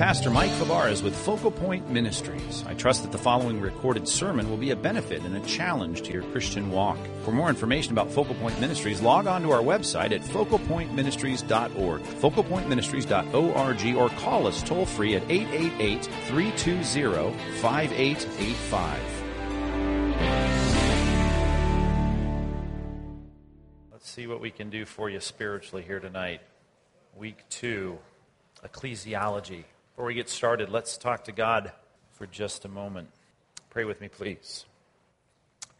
Pastor Mike Fabarez with Focal Point Ministries. I trust that the following recorded sermon will be a benefit and a challenge to your Christian walk. For more information about Focal Point Ministries, log on to our website at focalpointministries.org, focalpointministries.org, or call us toll free at 888 320 5885. Let's see what we can do for you spiritually here tonight. Week two, ecclesiology. Before we get started, let's talk to God for just a moment. Pray with me, please.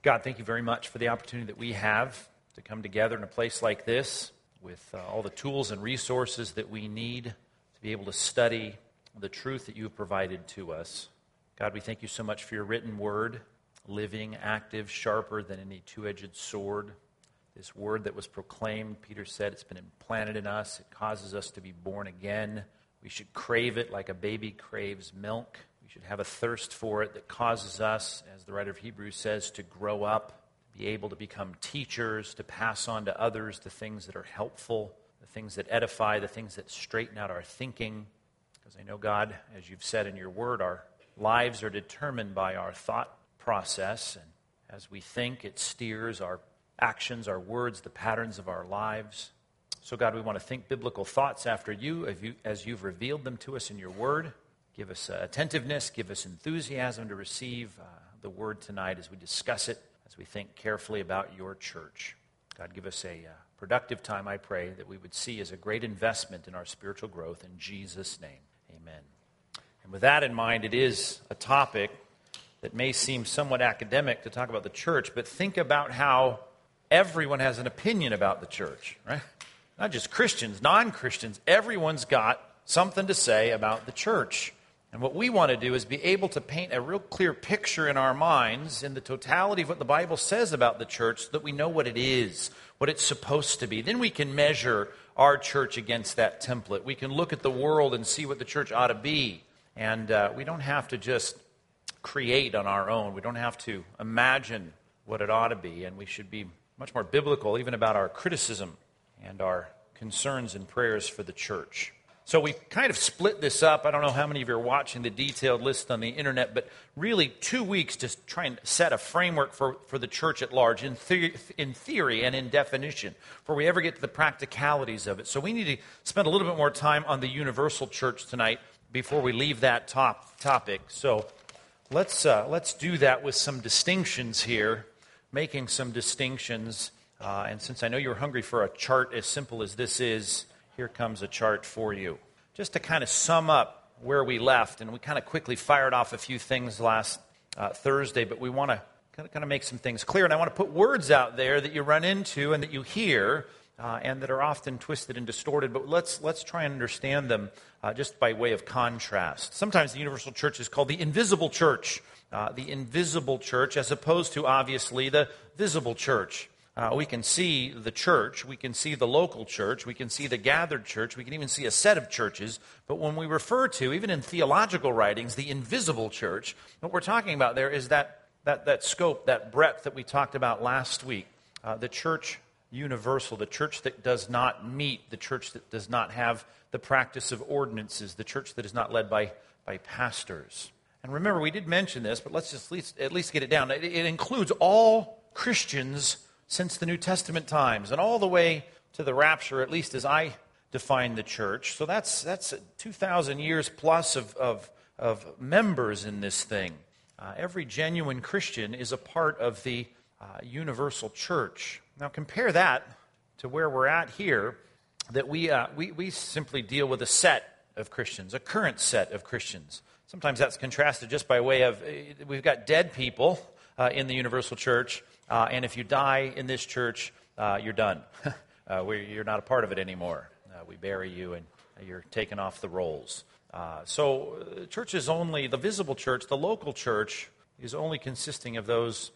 God, thank you very much for the opportunity that we have to come together in a place like this with uh, all the tools and resources that we need to be able to study the truth that you have provided to us. God, we thank you so much for your written word, living, active, sharper than any two edged sword. This word that was proclaimed, Peter said, it's been implanted in us. It causes us to be born again. We should crave it like a baby craves milk. We should have a thirst for it that causes us, as the writer of Hebrews says, to grow up, be able to become teachers, to pass on to others the things that are helpful, the things that edify, the things that straighten out our thinking. Because I know, God, as you've said in your word, our lives are determined by our thought process. And as we think, it steers our actions, our words, the patterns of our lives. So, God, we want to think biblical thoughts after you as you've revealed them to us in your word. Give us uh, attentiveness, give us enthusiasm to receive uh, the word tonight as we discuss it, as we think carefully about your church. God, give us a uh, productive time, I pray, that we would see as a great investment in our spiritual growth. In Jesus' name, amen. And with that in mind, it is a topic that may seem somewhat academic to talk about the church, but think about how everyone has an opinion about the church, right? Not just Christians, non Christians, everyone's got something to say about the church. And what we want to do is be able to paint a real clear picture in our minds in the totality of what the Bible says about the church so that we know what it is, what it's supposed to be. Then we can measure our church against that template. We can look at the world and see what the church ought to be. And uh, we don't have to just create on our own, we don't have to imagine what it ought to be. And we should be much more biblical, even about our criticism and our concerns and prayers for the church. So we kind of split this up. I don't know how many of you are watching the detailed list on the internet, but really two weeks to try and set a framework for, for the church at large in, the, in theory and in definition before we ever get to the practicalities of it. So we need to spend a little bit more time on the universal church tonight before we leave that top topic. So let's, uh, let's do that with some distinctions here, making some distinctions uh, and since I know you're hungry for a chart as simple as this is, here comes a chart for you. Just to kind of sum up where we left, and we kind of quickly fired off a few things last uh, Thursday, but we want to kind of, make some things clear. And I want to put words out there that you run into and that you hear. Uh, and that are often twisted and distorted, but let's, let's try and understand them uh, just by way of contrast. Sometimes the universal church is called the invisible church, uh, the invisible church, as opposed to obviously the visible church. Uh, we can see the church, we can see the local church, we can see the gathered church, we can even see a set of churches. But when we refer to, even in theological writings, the invisible church, what we're talking about there is that, that, that scope, that breadth that we talked about last week. Uh, the church universal, the church that does not meet, the church that does not have the practice of ordinances, the church that is not led by, by pastors. And remember, we did mention this, but let's just at least, at least get it down. It, it includes all Christians since the New Testament times and all the way to the rapture, at least as I define the church. So that's, that's 2,000 years plus of, of, of members in this thing. Uh, every genuine Christian is a part of the uh, universal church. Now, compare that to where we're at here, that we, uh, we, we simply deal with a set of Christians, a current set of Christians. Sometimes that's contrasted just by way of uh, we've got dead people uh, in the universal church, uh, and if you die in this church, uh, you're done. uh, you're not a part of it anymore. Uh, we bury you and you're taken off the rolls. Uh, so, church is only, the visible church, the local church, is only consisting of those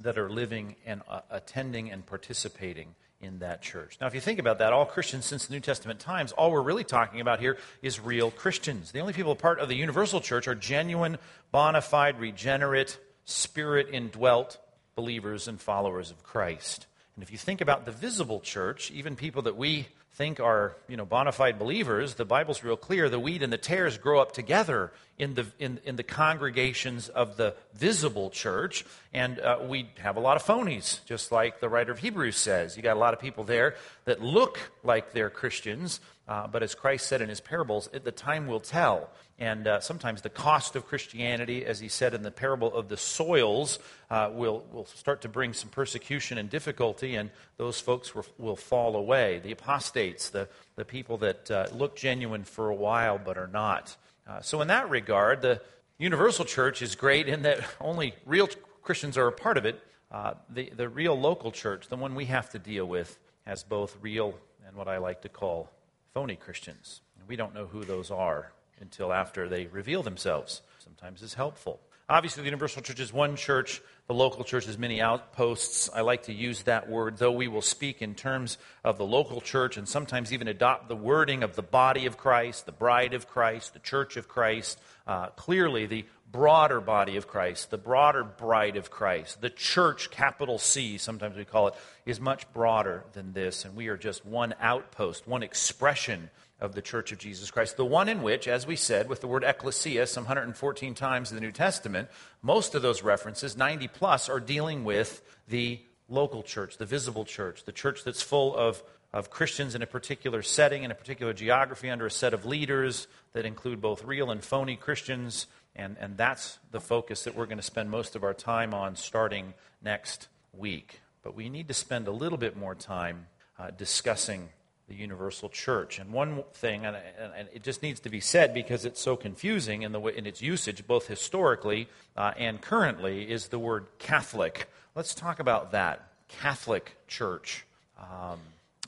that are living and attending and participating in that church. Now, if you think about that, all Christians since the New Testament times, all we're really talking about here is real Christians. The only people part of the universal church are genuine, bona fide, regenerate, spirit indwelt believers and followers of Christ. And if you think about the visible church, even people that we think are you know bona fide believers, the Bible's real clear. The wheat and the tares grow up together in the in, in the congregations of the visible church, and uh, we have a lot of phonies, just like the writer of Hebrews says. You got a lot of people there that look like they're Christians, uh, but as Christ said in his parables, the time will tell. And uh, sometimes the cost of Christianity, as he said in the parable of the soils, uh, will, will start to bring some persecution and difficulty, and those folks will, will fall away. The apostates, the, the people that uh, look genuine for a while but are not. Uh, so, in that regard, the universal church is great in that only real Christians are a part of it. Uh, the, the real local church, the one we have to deal with, has both real and what I like to call phony Christians. We don't know who those are until after they reveal themselves. Sometimes it's helpful. Obviously, the Universal Church is one church. The local church is many outposts. I like to use that word, though we will speak in terms of the local church and sometimes even adopt the wording of the body of Christ, the bride of Christ, the church of Christ. Uh, clearly, the broader body of Christ, the broader bride of Christ, the church, capital C, sometimes we call it, is much broader than this. And we are just one outpost, one expression of the church of Jesus Christ. The one in which, as we said, with the word ecclesia some 114 times in the New Testament, most of those references, 90 plus, are dealing with the local church, the visible church, the church that's full of, of Christians in a particular setting, in a particular geography, under a set of leaders that include both real and phony Christians. And, and that's the focus that we're going to spend most of our time on starting next week. But we need to spend a little bit more time uh, discussing the universal church. And one thing, and, and, it just needs to be said because it's so confusing in, the way, in its usage, both historically uh, and currently, is the word Catholic. Let's talk about that Catholic church. Um,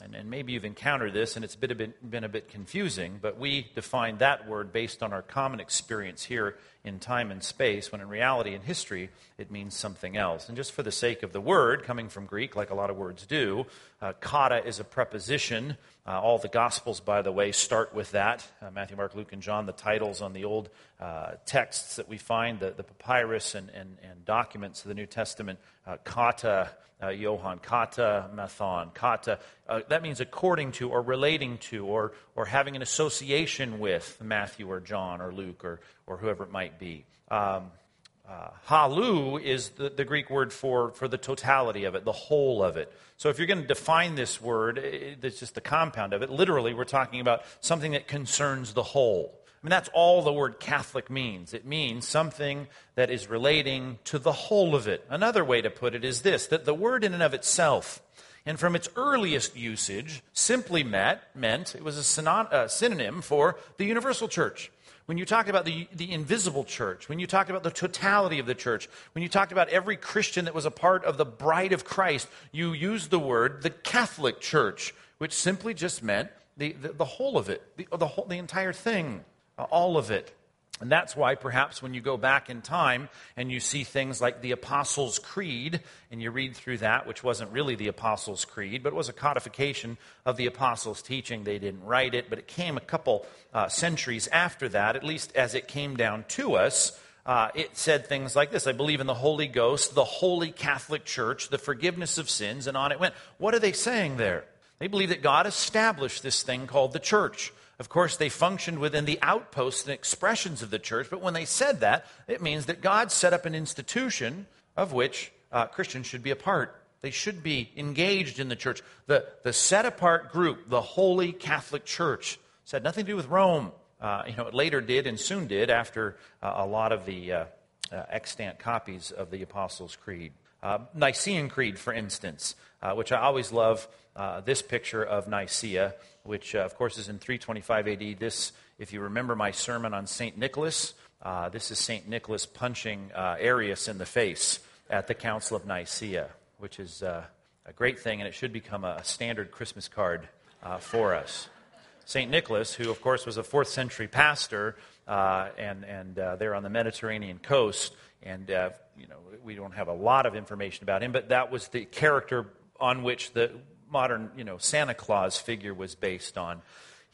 and, and, maybe you've encountered this and it's been a, bit, been a bit confusing, but we define that word based on our common experience here in time and space, when in reality, in history, it means something else. And just for the sake of the word, coming from Greek, like a lot of words do, uh, kata is a preposition. Uh, all the Gospels, by the way, start with that. Uh, Matthew, Mark, Luke, and John, the titles on the old uh, texts that we find, the, the papyrus and, and, and, documents of the New Testament, uh, kata, uh, Johann, kata, Mathon, kata. that means according to or relating to or, or having an association with Matthew or John or Luke or, or whoever it might be. Um, uh, halu is the, the, Greek word for, for the totality of it, the whole of it. So if you're going to define this word, it's just the compound of it. Literally, we're talking about something that concerns the whole. I mean, that's all the word Catholic means. It means something that is relating to the whole of it. Another way to put it is this that the word in and of itself, and from its earliest usage, simply meant, meant it was a uh, synonym for the universal church when you talked about the, the invisible church, when you talked about the totality of the church, when you talked about every Christian that was a part of the bride of Christ, you used the word the Catholic Church, which simply just meant the, the, the whole of it, the, the, whole, the entire thing, uh, all of it. And that's why, perhaps, when you go back in time and you see things like the Apostles' Creed, and you read through that, which wasn't really the Apostles' Creed, but it was a codification of the Apostles' teaching. They didn't write it, but it came a couple uh, centuries after that, at least as it came down to us. Uh, it said things like this I believe in the Holy Ghost, the Holy Catholic Church, the forgiveness of sins, and on it went. What are they saying there? They believe that God established this thing called the church. Of course, they functioned within the outposts and expressions of the church, but when they said that, it means that God set up an institution of which uh, Christians should be a part. They should be engaged in the church. The, the set apart group, the Holy Catholic Church, said nothing to do with Rome. Uh, you know, it later did and soon did after uh, a lot of the uh, uh, extant copies of the Apostles' Creed. Uh, Nicene Creed, for instance, which I always love this picture of Nicaea which, uh, of course, is in 325 AD. This, if you remember my sermon on St. Nicholas, uh, this is St. Nicholas punching uh, Arius in the face at the Council of Nicaea, which is uh, a great thing, and it should become a standard Christmas card uh, for us. St. Nicholas, who, of course, was a fourth century pastor, and, and they're on the Mediterranean coast, and you know, we don't have a lot of information about him, but that was the character on which the modern, you know, Santa Claus figure was based on.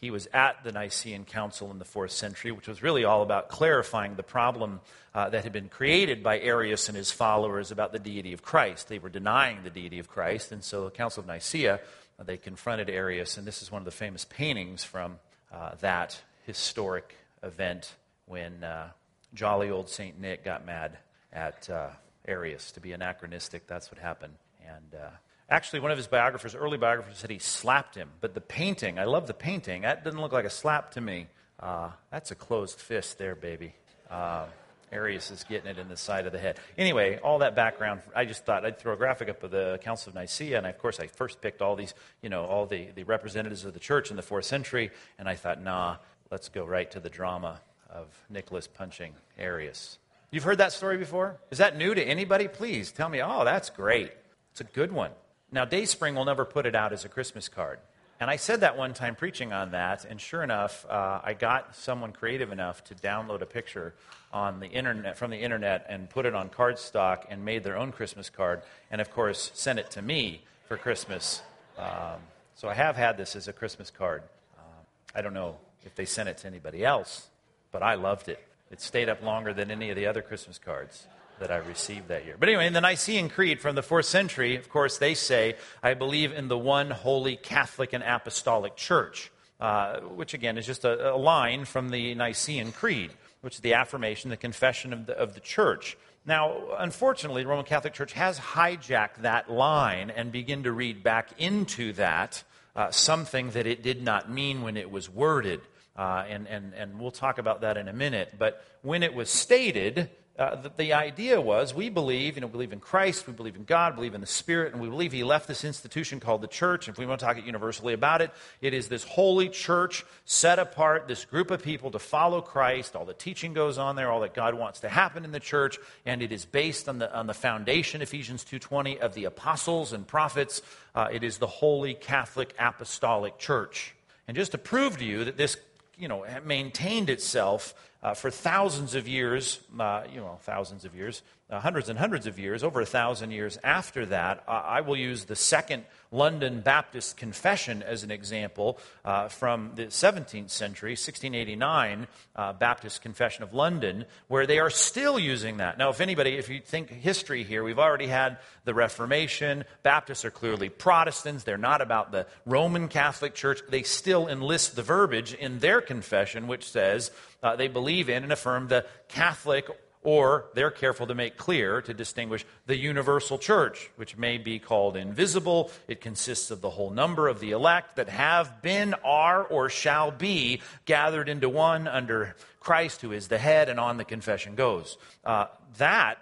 He was at the Nicene Council in the fourth century, which was really all about clarifying the problem uh, that had been created by Arius and his followers about the deity of Christ. They were denying the deity of Christ, and so the Council of Nicaea, uh, they confronted Arius, and this is one of the famous paintings from uh, that historic event when uh, jolly old St. Nick got mad at uh, Arius. To be anachronistic, that's what happened. And uh, Actually, one of his biographers, early biographers, said he slapped him. But the painting, I love the painting. That doesn't look like a slap to me. Uh, that's a closed fist there, baby. Uh, Arius is getting it in the side of the head. Anyway, all that background, I just thought I'd throw a graphic up of the Council of Nicaea, and of course I first picked all these, you know, all the, the representatives of the church in the fourth century, and I thought, nah, let's go right to the drama of Nicholas punching Arius. You've heard that story before? Is that new to anybody? Please tell me, oh, that's great. It's a good one. Now, Dayspring will never put it out as a Christmas card. And I said that one time preaching on that, and sure enough, uh, I got someone creative enough to download a picture on the internet from the internet and put it on cardstock and made their own Christmas card, and of course sent it to me for Christmas. Um, so I have had this as a Christmas card. Uh, I don't know if they sent it to anybody else, but I loved it. It stayed up longer than any of the other Christmas cards that I received that year. But anyway, in the Nicene Creed from the fourth century, of course, they say, I believe in the one holy Catholic and Apostolic Church, uh, which again is just a, a, line from the Nicene Creed, which is the affirmation, the confession of the, of the church. Now, unfortunately, the Roman Catholic Church has hijacked that line and begin to read back into that uh, something that it did not mean when it was worded. Uh, and, and, and we'll talk about that in a minute. But when it was stated, uh, the, the, idea was we believe, you know, we believe in Christ, we believe in God, believe in the Spirit, and we believe He left this institution called the church. If we want to talk universally about it, it is this holy church set apart, this group of people to follow Christ. All the teaching goes on there, all that God wants to happen in the church, and it is based on the on the foundation, Ephesians two twenty, of the apostles and prophets. Uh, it is the holy Catholic Apostolic Church. And just to prove to you that this, you know, maintained itself uh, for thousands of years, uh, you know, thousands of years, uh, hundreds and hundreds of years, over a thousand years after that, I will use the second London Baptist Confession as an example uh, from the 17th century, 1689 uh, Baptist Confession of London, where they are still using that. Now, if anybody, if you think history here, we've already had the Reformation. Baptists are clearly Protestants. They're not about the Roman Catholic Church. They still enlist the verbiage in their confession, which says uh, they believe in and affirm the Catholic or they're careful to make clear to distinguish the universal church, which may be called invisible. It consists of the whole number of the elect that have been, are, or shall be gathered into one under Christ, who is the head, and on the confession goes. Uh, that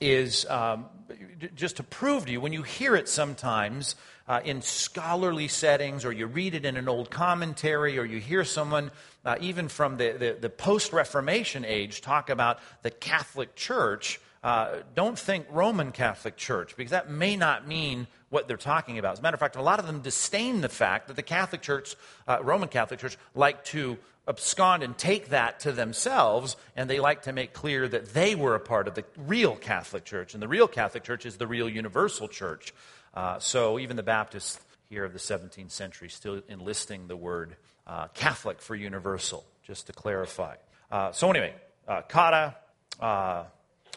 is um, just to prove to you, when you hear it sometimes uh, in scholarly settings, or you read it in an old commentary, or you hear someone, uh, even from the, the, the post Reformation age, talk about the Catholic Church, uh, don't think Roman Catholic Church, because that may not mean what they're talking about. As a matter of fact, a lot of them disdain the fact that the Catholic Church, uh, Roman Catholic Church, like to abscond and take that to themselves, and they like to make clear that they were a part of the real Catholic Church. And the real Catholic Church is the real universal church. Uh, so even the Baptists here of the 17th century still enlisting the word uh, Catholic for universal, just to clarify. Uh, so anyway, uh, kata, uh,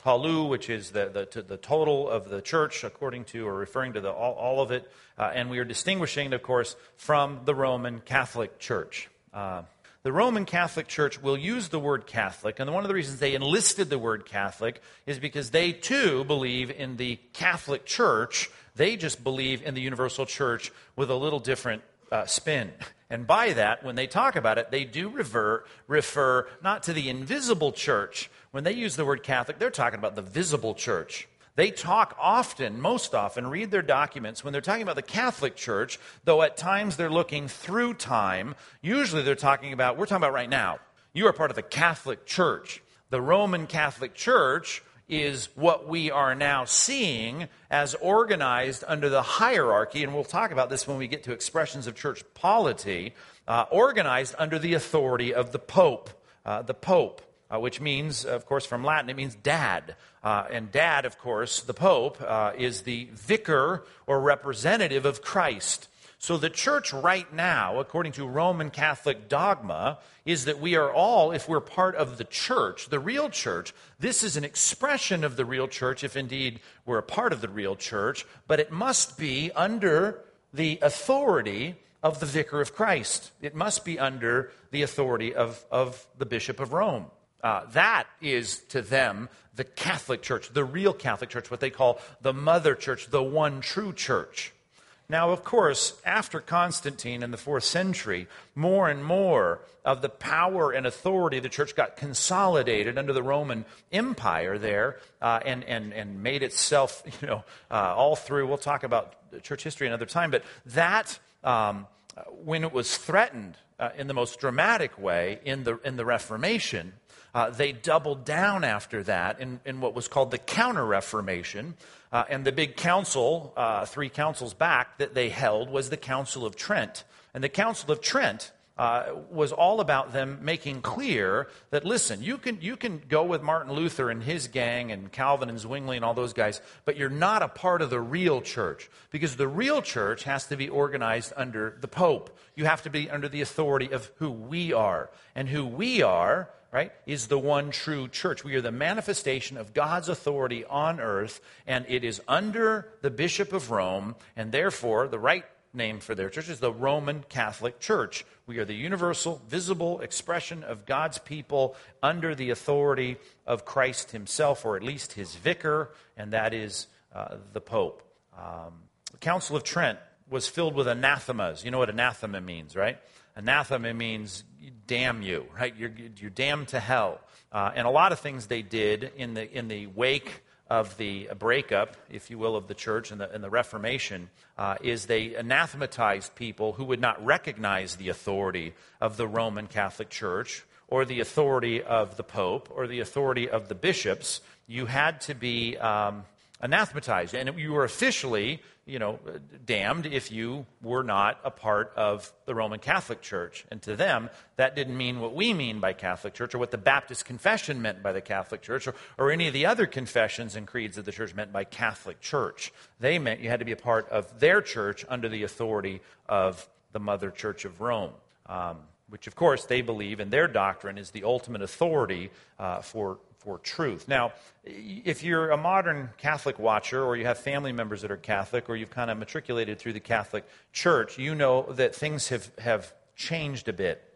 halu, which is the, the, the, total of the church, according to or referring to the, all, all of it, uh, and we are distinguishing, of course, from the Roman Catholic Church. Uh, the Roman Catholic Church will use the word Catholic, and one of the reasons they enlisted the word Catholic is because they too believe in the Catholic Church. They just believe in the universal church with a little different uh, spin. And by that, when they talk about it, they do refer, refer not to the invisible church. When they use the word Catholic, they're talking about the visible church. They talk often, most often, read their documents when they're talking about the Catholic Church, though at times they're looking through time. Usually they're talking about, we're talking about right now. You are part of the Catholic Church. The Roman Catholic Church is what we are now seeing as organized under the hierarchy, and we'll talk about this when we get to expressions of church polity, uh, organized under the authority of the Pope. Uh, the Pope uh, which means, of course, from Latin, it means dad. Uh, and dad, of course, the Pope, uh, is the vicar or representative of Christ. So the church right now, according to Roman Catholic dogma, is that we are all, if we're part of the church, the real church, this is an expression of the real church, if indeed we're a part of the real church, but it must be under the authority of the vicar of Christ. It must be under the authority of, of the Bishop of Rome. Uh, that is to them the Catholic Church, the real Catholic Church, what they call the mother church, the one true church. Now, of course, after Constantine in the fourth century, more and more of the power and authority of the church got consolidated under the Roman Empire there uh, and, and, and made itself, you know, uh, all through. We'll talk about church history another time, but that, um, when it was threatened uh, in the most dramatic way in the, in the Reformation, uh, they doubled down after that in, in what was called the Counter Reformation. Uh, and the big council, uh, three councils back, that they held was the Council of Trent. And the Council of Trent uh, was all about them making clear that listen, you can, you can go with Martin Luther and his gang and Calvin and Zwingli and all those guys, but you're not a part of the real church because the real church has to be organized under the Pope. You have to be under the authority of who we are. And who we are right, is the one true church. We are the manifestation of God's authority on earth, and it is under the Bishop of Rome, and therefore the right name for their church is the Roman Catholic Church. We are the universal, visible expression of God's people under the authority of Christ himself, or at least his vicar, and that is uh, the Pope. Um, the Council of Trent was filled with anathemas. You know what anathema means, right? Anathema means damn you, right? You're, you're damned to hell. Uh, and a lot of things they did in the, in the wake of the breakup, if you will, of the church and the, and the Reformation uh, is they anathematized people who would not recognize the authority of the Roman Catholic Church or the authority of the Pope or the authority of the bishops. You had to be um, anathematized, and you were officially you know, damned if you were not a part of the Roman Catholic Church. And to them, that didn't mean what we mean by Catholic Church or what the Baptist Confession meant by the Catholic Church or, or any of the other confessions and creeds that the church meant by Catholic Church. They meant you had to be a part of their church under the authority of the Mother Church of Rome. Um, which, of course, they believe in their doctrine is the ultimate authority uh, for for truth. Now, if you're a modern Catholic watcher, or you have family members that are Catholic, or you've kind of matriculated through the Catholic Church, you know that things have, have changed a bit.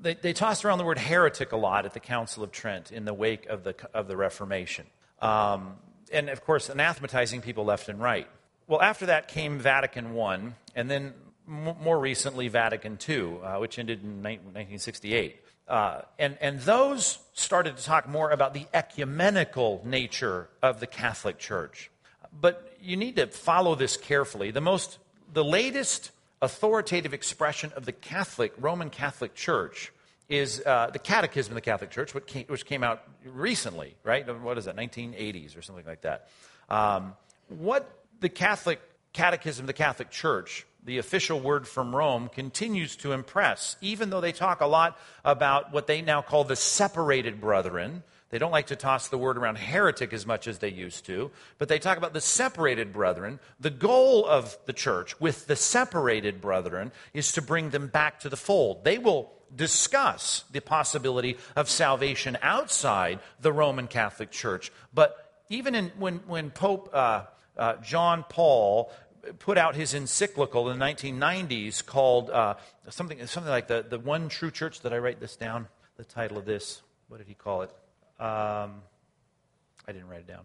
They, they tossed around the word heretic a lot at the Council of Trent in the wake of the, of the Reformation. Um, and, of course, anathematizing people left and right. Well, after that came Vatican I, and then more recently Vatican II, uh, which ended in 1968. Uh, and, and those started to talk more about the ecumenical nature of the Catholic Church. But you need to follow this carefully. The most, the latest authoritative expression of the Catholic, Roman Catholic Church is uh, the Catechism of the Catholic Church, which came, which came, out recently, right? What is that, 1980s or something like that. Um, what the Catholic Catechism of the Catholic Church the official word from Rome, continues to impress, even though they talk a lot about what they now call the separated brethren. They don't like to toss the word around heretic as much as they used to, but they talk about the separated brethren. The goal of the church with the separated brethren is to bring them back to the fold. They will discuss the possibility of salvation outside the Roman Catholic Church. But even in, when, when Pope uh, uh, John Paul put out his encyclical in the 1990s called uh, something, something like the, the One True Church. Did I write this down? The title of this. What did he call it? Um, I didn't write it down.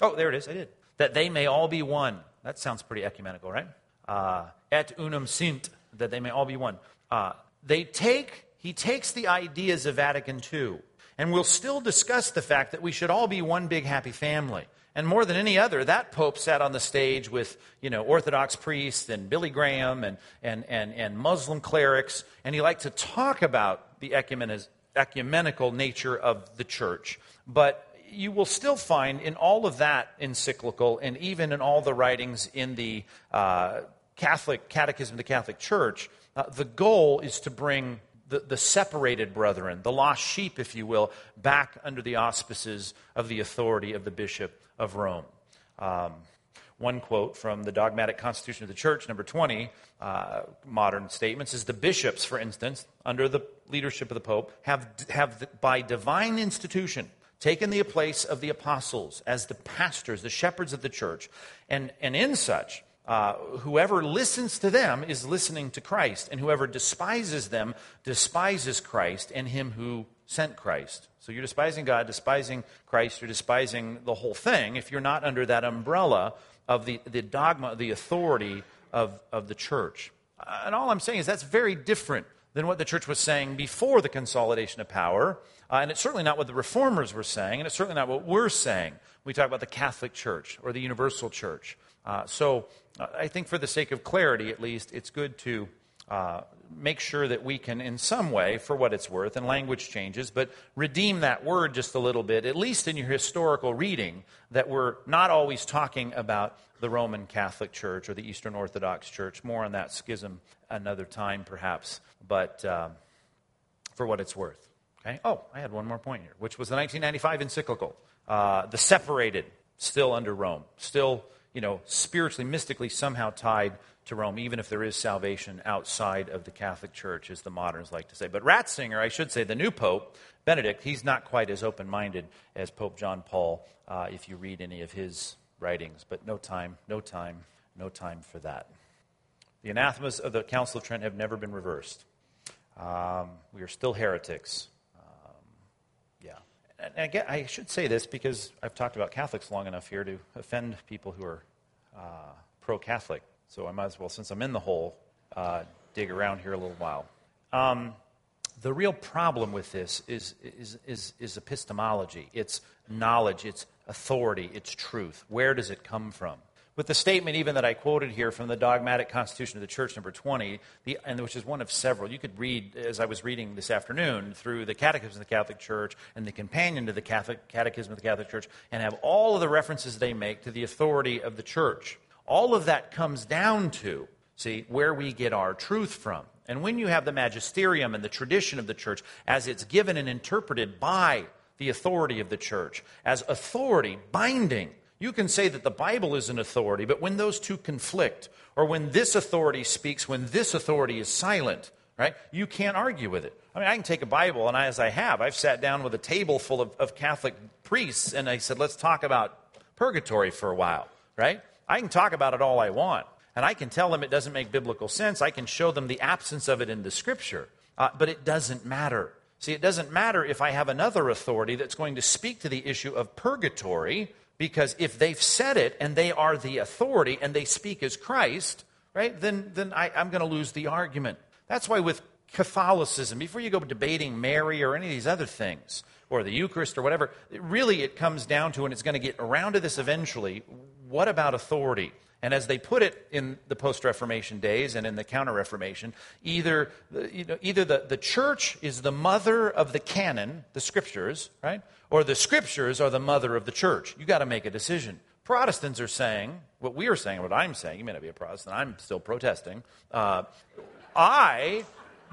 Oh, there it is. I did. That they may all be one. That sounds pretty ecumenical, right? Uh, ut unum sint, that they may all be one. Uh, they take, he takes the ideas of Vatican II, and we'll still discuss the fact that we should all be one big happy family. And more than any other, that pope sat on the stage with, you know, Orthodox priests and Billy Graham and, and, and, and Muslim clerics, and he liked to talk about the ecumenical nature of the church. But you will still find in all of that encyclical, and even in all the writings in the uh, Catholic Catechism of the Catholic Church, uh, the goal is to bring the, the separated brethren, the lost sheep, if you will, back under the auspices of the authority of the bishop of Rome. Um, One quote from the Dogmatic Constitution of the Church, number 20, uh, modern statements, is the bishops, for instance, under the leadership of the Pope, have, have by divine institution taken the place of the apostles as the pastors, the shepherds of the church. And, and in such, uh, whoever listens to them is listening to Christ, and whoever despises them despises Christ and him who sent Christ. So you're despising God, despising Christ, you're despising the whole thing if you're not under that umbrella of the, the dogma, the authority of, of the church. And all I'm saying is that's very different than what the church was saying before the consolidation of power. Uh, and it's certainly not what the reformers were saying, and it's certainly not what we're saying. We talk about the Catholic Church or the Universal Church. Uh, so I think, for the sake of clarity at least, it's good to uh, make sure that we can, in some way, for what it's worth, and language changes, but redeem that word just a little bit, at least in your historical reading, that we're not always talking about the Roman Catholic Church or the Eastern Orthodox Church. More on that schism another time, perhaps, but uh, for what it's worth. Okay? Oh, I had one more point here, which was the 1995 encyclical. Uh, the separated, still under Rome, still, you know, spiritually, mystically somehow tied to Rome, even if there is salvation outside of the Catholic Church, as the moderns like to say. But Ratzinger, I should say, the new Pope, Benedict, he's not quite as open minded as Pope John Paul, uh, if you read any of his writings. But no time, no time, no time for that. The anathemas of the Council of Trent have never been reversed. Um, we are still heretics. And again, I should say this because I've talked about Catholics long enough here to offend people who are uh, pro Catholic. So I might as well, since I'm in the hole, uh, dig around here a little while. Um, the real problem with this is, is, is, is epistemology. It's knowledge, it's authority, it's truth. Where does it come from? With the statement, even that I quoted here from the Dogmatic Constitution of the Church, number 20, the, and which is one of several. You could read, as I was reading this afternoon, through the Catechism of the Catholic Church and the companion to the Catholic, Catechism of the Catholic Church, and have all of the references they make to the authority of the Church. All of that comes down to, see, where we get our truth from. And when you have the magisterium and the tradition of the church as it's given and interpreted by the authority of the church, as authority binding, you can say that the Bible is an authority, but when those two conflict, or when this authority speaks, when this authority is silent, right, you can't argue with it. I mean, I can take a Bible, and I, as I have, I've sat down with a table full of, of Catholic priests, and I said, let's talk about purgatory for a while, right? I can talk about it all I want, and I can tell them it doesn't make biblical sense. I can show them the absence of it in the scripture, uh, but it doesn't matter. See, it doesn't matter if I have another authority that's going to speak to the issue of purgatory, because if they've said it and they are the authority and they speak as Christ, right, then, then I, I'm going to lose the argument. That's why with Catholicism, before you go debating Mary or any of these other things, or the Eucharist or whatever, really it comes down to, and it's going to get around to this eventually, what about authority? And as they put it in the post Reformation days and in the Counter Reformation, either, you know, either the, the church is the mother of the canon, the scriptures, right? Or the scriptures are the mother of the church. You've got to make a decision. Protestants are saying, what we are saying, what I'm saying, you may not be a Protestant, I'm still protesting. Uh, I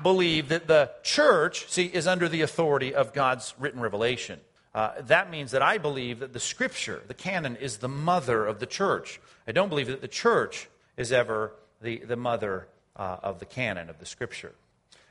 believe that the church, see, is under the authority of God's written revelation. Uh, that means that I believe that the scripture, the canon, is the mother of the church. I don't believe that the church is ever the, the mother uh, of the canon, of the scripture.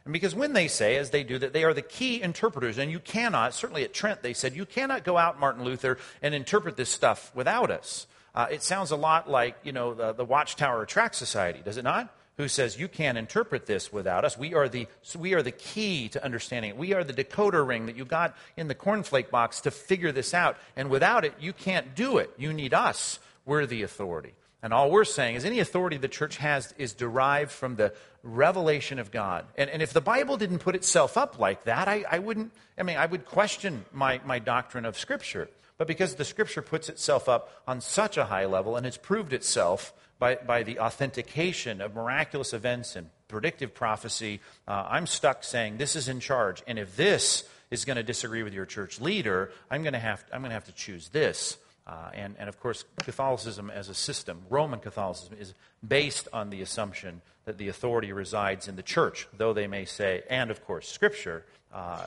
And because when they say, as they do, that they are the key interpreters, and you cannot, certainly at Trent they said, you cannot go out, Martin Luther, and interpret this stuff without us. Uh, it sounds a lot like, you know, the, the Watchtower Tract Society, does it not? who says you can't interpret this without us. We are the, we are the key to understanding it. We are the decoder ring that you got in the cornflake box to figure this out. And without it, you can't do it. You need us. We're the authority. And all we're saying is any authority the church has is derived from the revelation of God. And, and if the Bible didn't put itself up like that, I, I wouldn't, I mean, I would question my, my doctrine of Scripture. But because the Scripture puts itself up on such a high level and it's proved itself by, by the authentication of miraculous events and predictive prophecy, uh, I'm stuck saying this is in charge. And if this is going to disagree with your church leader, I'm going to have, I'm going to, have to choose this. Uh, and, and of course, Catholicism as a system, Roman Catholicism, is based on the assumption that the authority resides in the church, though they may say, and of course, Scripture. Uh,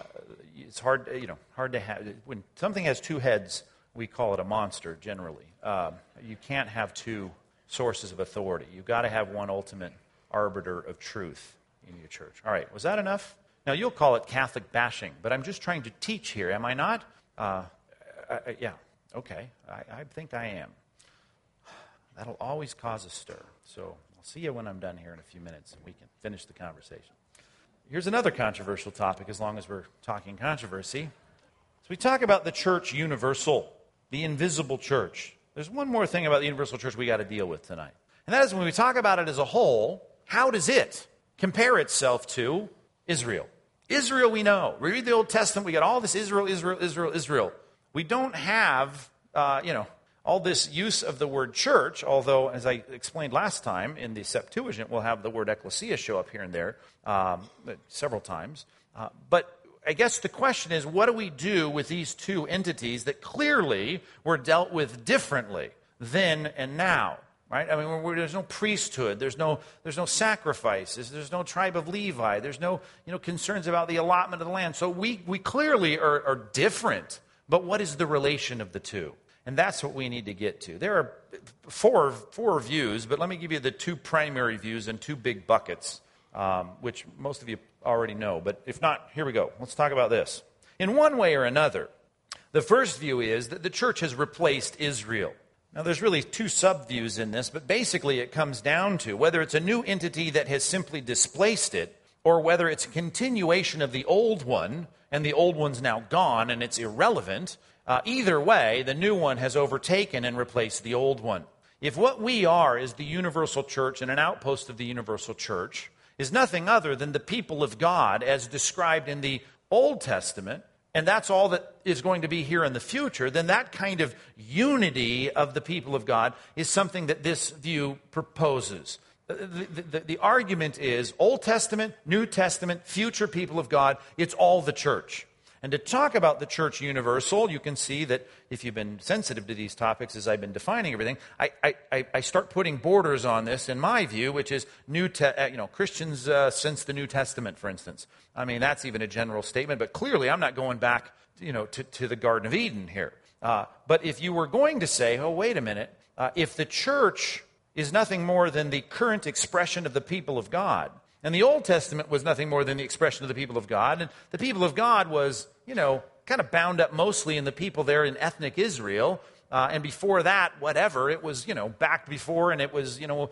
it's hard, you know, hard to have when something has two heads. we call it a monster generally. Um, you can't have two sources of authority. You've got to have one ultimate arbiter of truth in your church. All right, was that enough? Now, you'll call it Catholic bashing, but I'm just trying to teach here, am I not? Uh, I, yeah, okay, I, I think I am. That'll always cause a stir. So I'll see you when I'm done here in a few minutes and we can finish the conversation. Here's another controversial topic as long as we're talking controversy. So we talk about the church universal, the invisible church. There's one more thing about the universal church we got to deal with tonight. And that is when we talk about it as a whole, how does it compare itself to Israel? Israel, we know. We read the Old Testament, we got all this Israel, Israel, Israel, Israel. We don't have, uh, you know, all this use of the word church, although, as I explained last time, in the Septuagint, we'll have the word ecclesia show up here and there um, several times. Uh, but I guess the question is what do we do with these two entities that clearly were dealt with differently then and now? Right? I mean, there's no priesthood, there's no, there's no sacrifices, there's no tribe of Levi, there's no you know, concerns about the allotment of the land. So we, we clearly are, are different. But what is the relation of the two? And that's what we need to get to. There are four, four views, but let me give you the two primary views and two big buckets, um, which most of you already know. But if not, here we go. Let's talk about this. In one way or another, the first view is that the church has replaced Israel. Now, there's really two subviews in this, but basically it comes down to whether it's a new entity that has simply displaced it, or whether it's a continuation of the old one, and the old one's now gone and it's irrelevant, uh, either way, the new one has overtaken and replaced the old one. If what we are is the universal church and an outpost of the universal church is nothing other than the people of God as described in the Old Testament, and that's all that is going to be here in the future, then that kind of unity of the people of God is something that this view proposes. The, the, the, argument is Old Testament, New Testament, future people of God, it's all the church. And to talk about the church universal, you can see that if you've been sensitive to these topics as I've been defining everything, I, I, I start putting borders on this in my view, which is new te- uh, you know, Christians uh, since the New Testament, for instance. I mean, that's even a general statement, but clearly I'm not going back you know, to, to the Garden of Eden here. Uh, but if you were going to say, oh, wait a minute, uh, if the church is nothing more than the current expression of the people of God, and the Old Testament was nothing more than the expression of the people of God. And the people of God was, you know, kind of bound up mostly in the people there in ethnic Israel. Uh, and before that, whatever, it was, you know, back before, and it was, you know,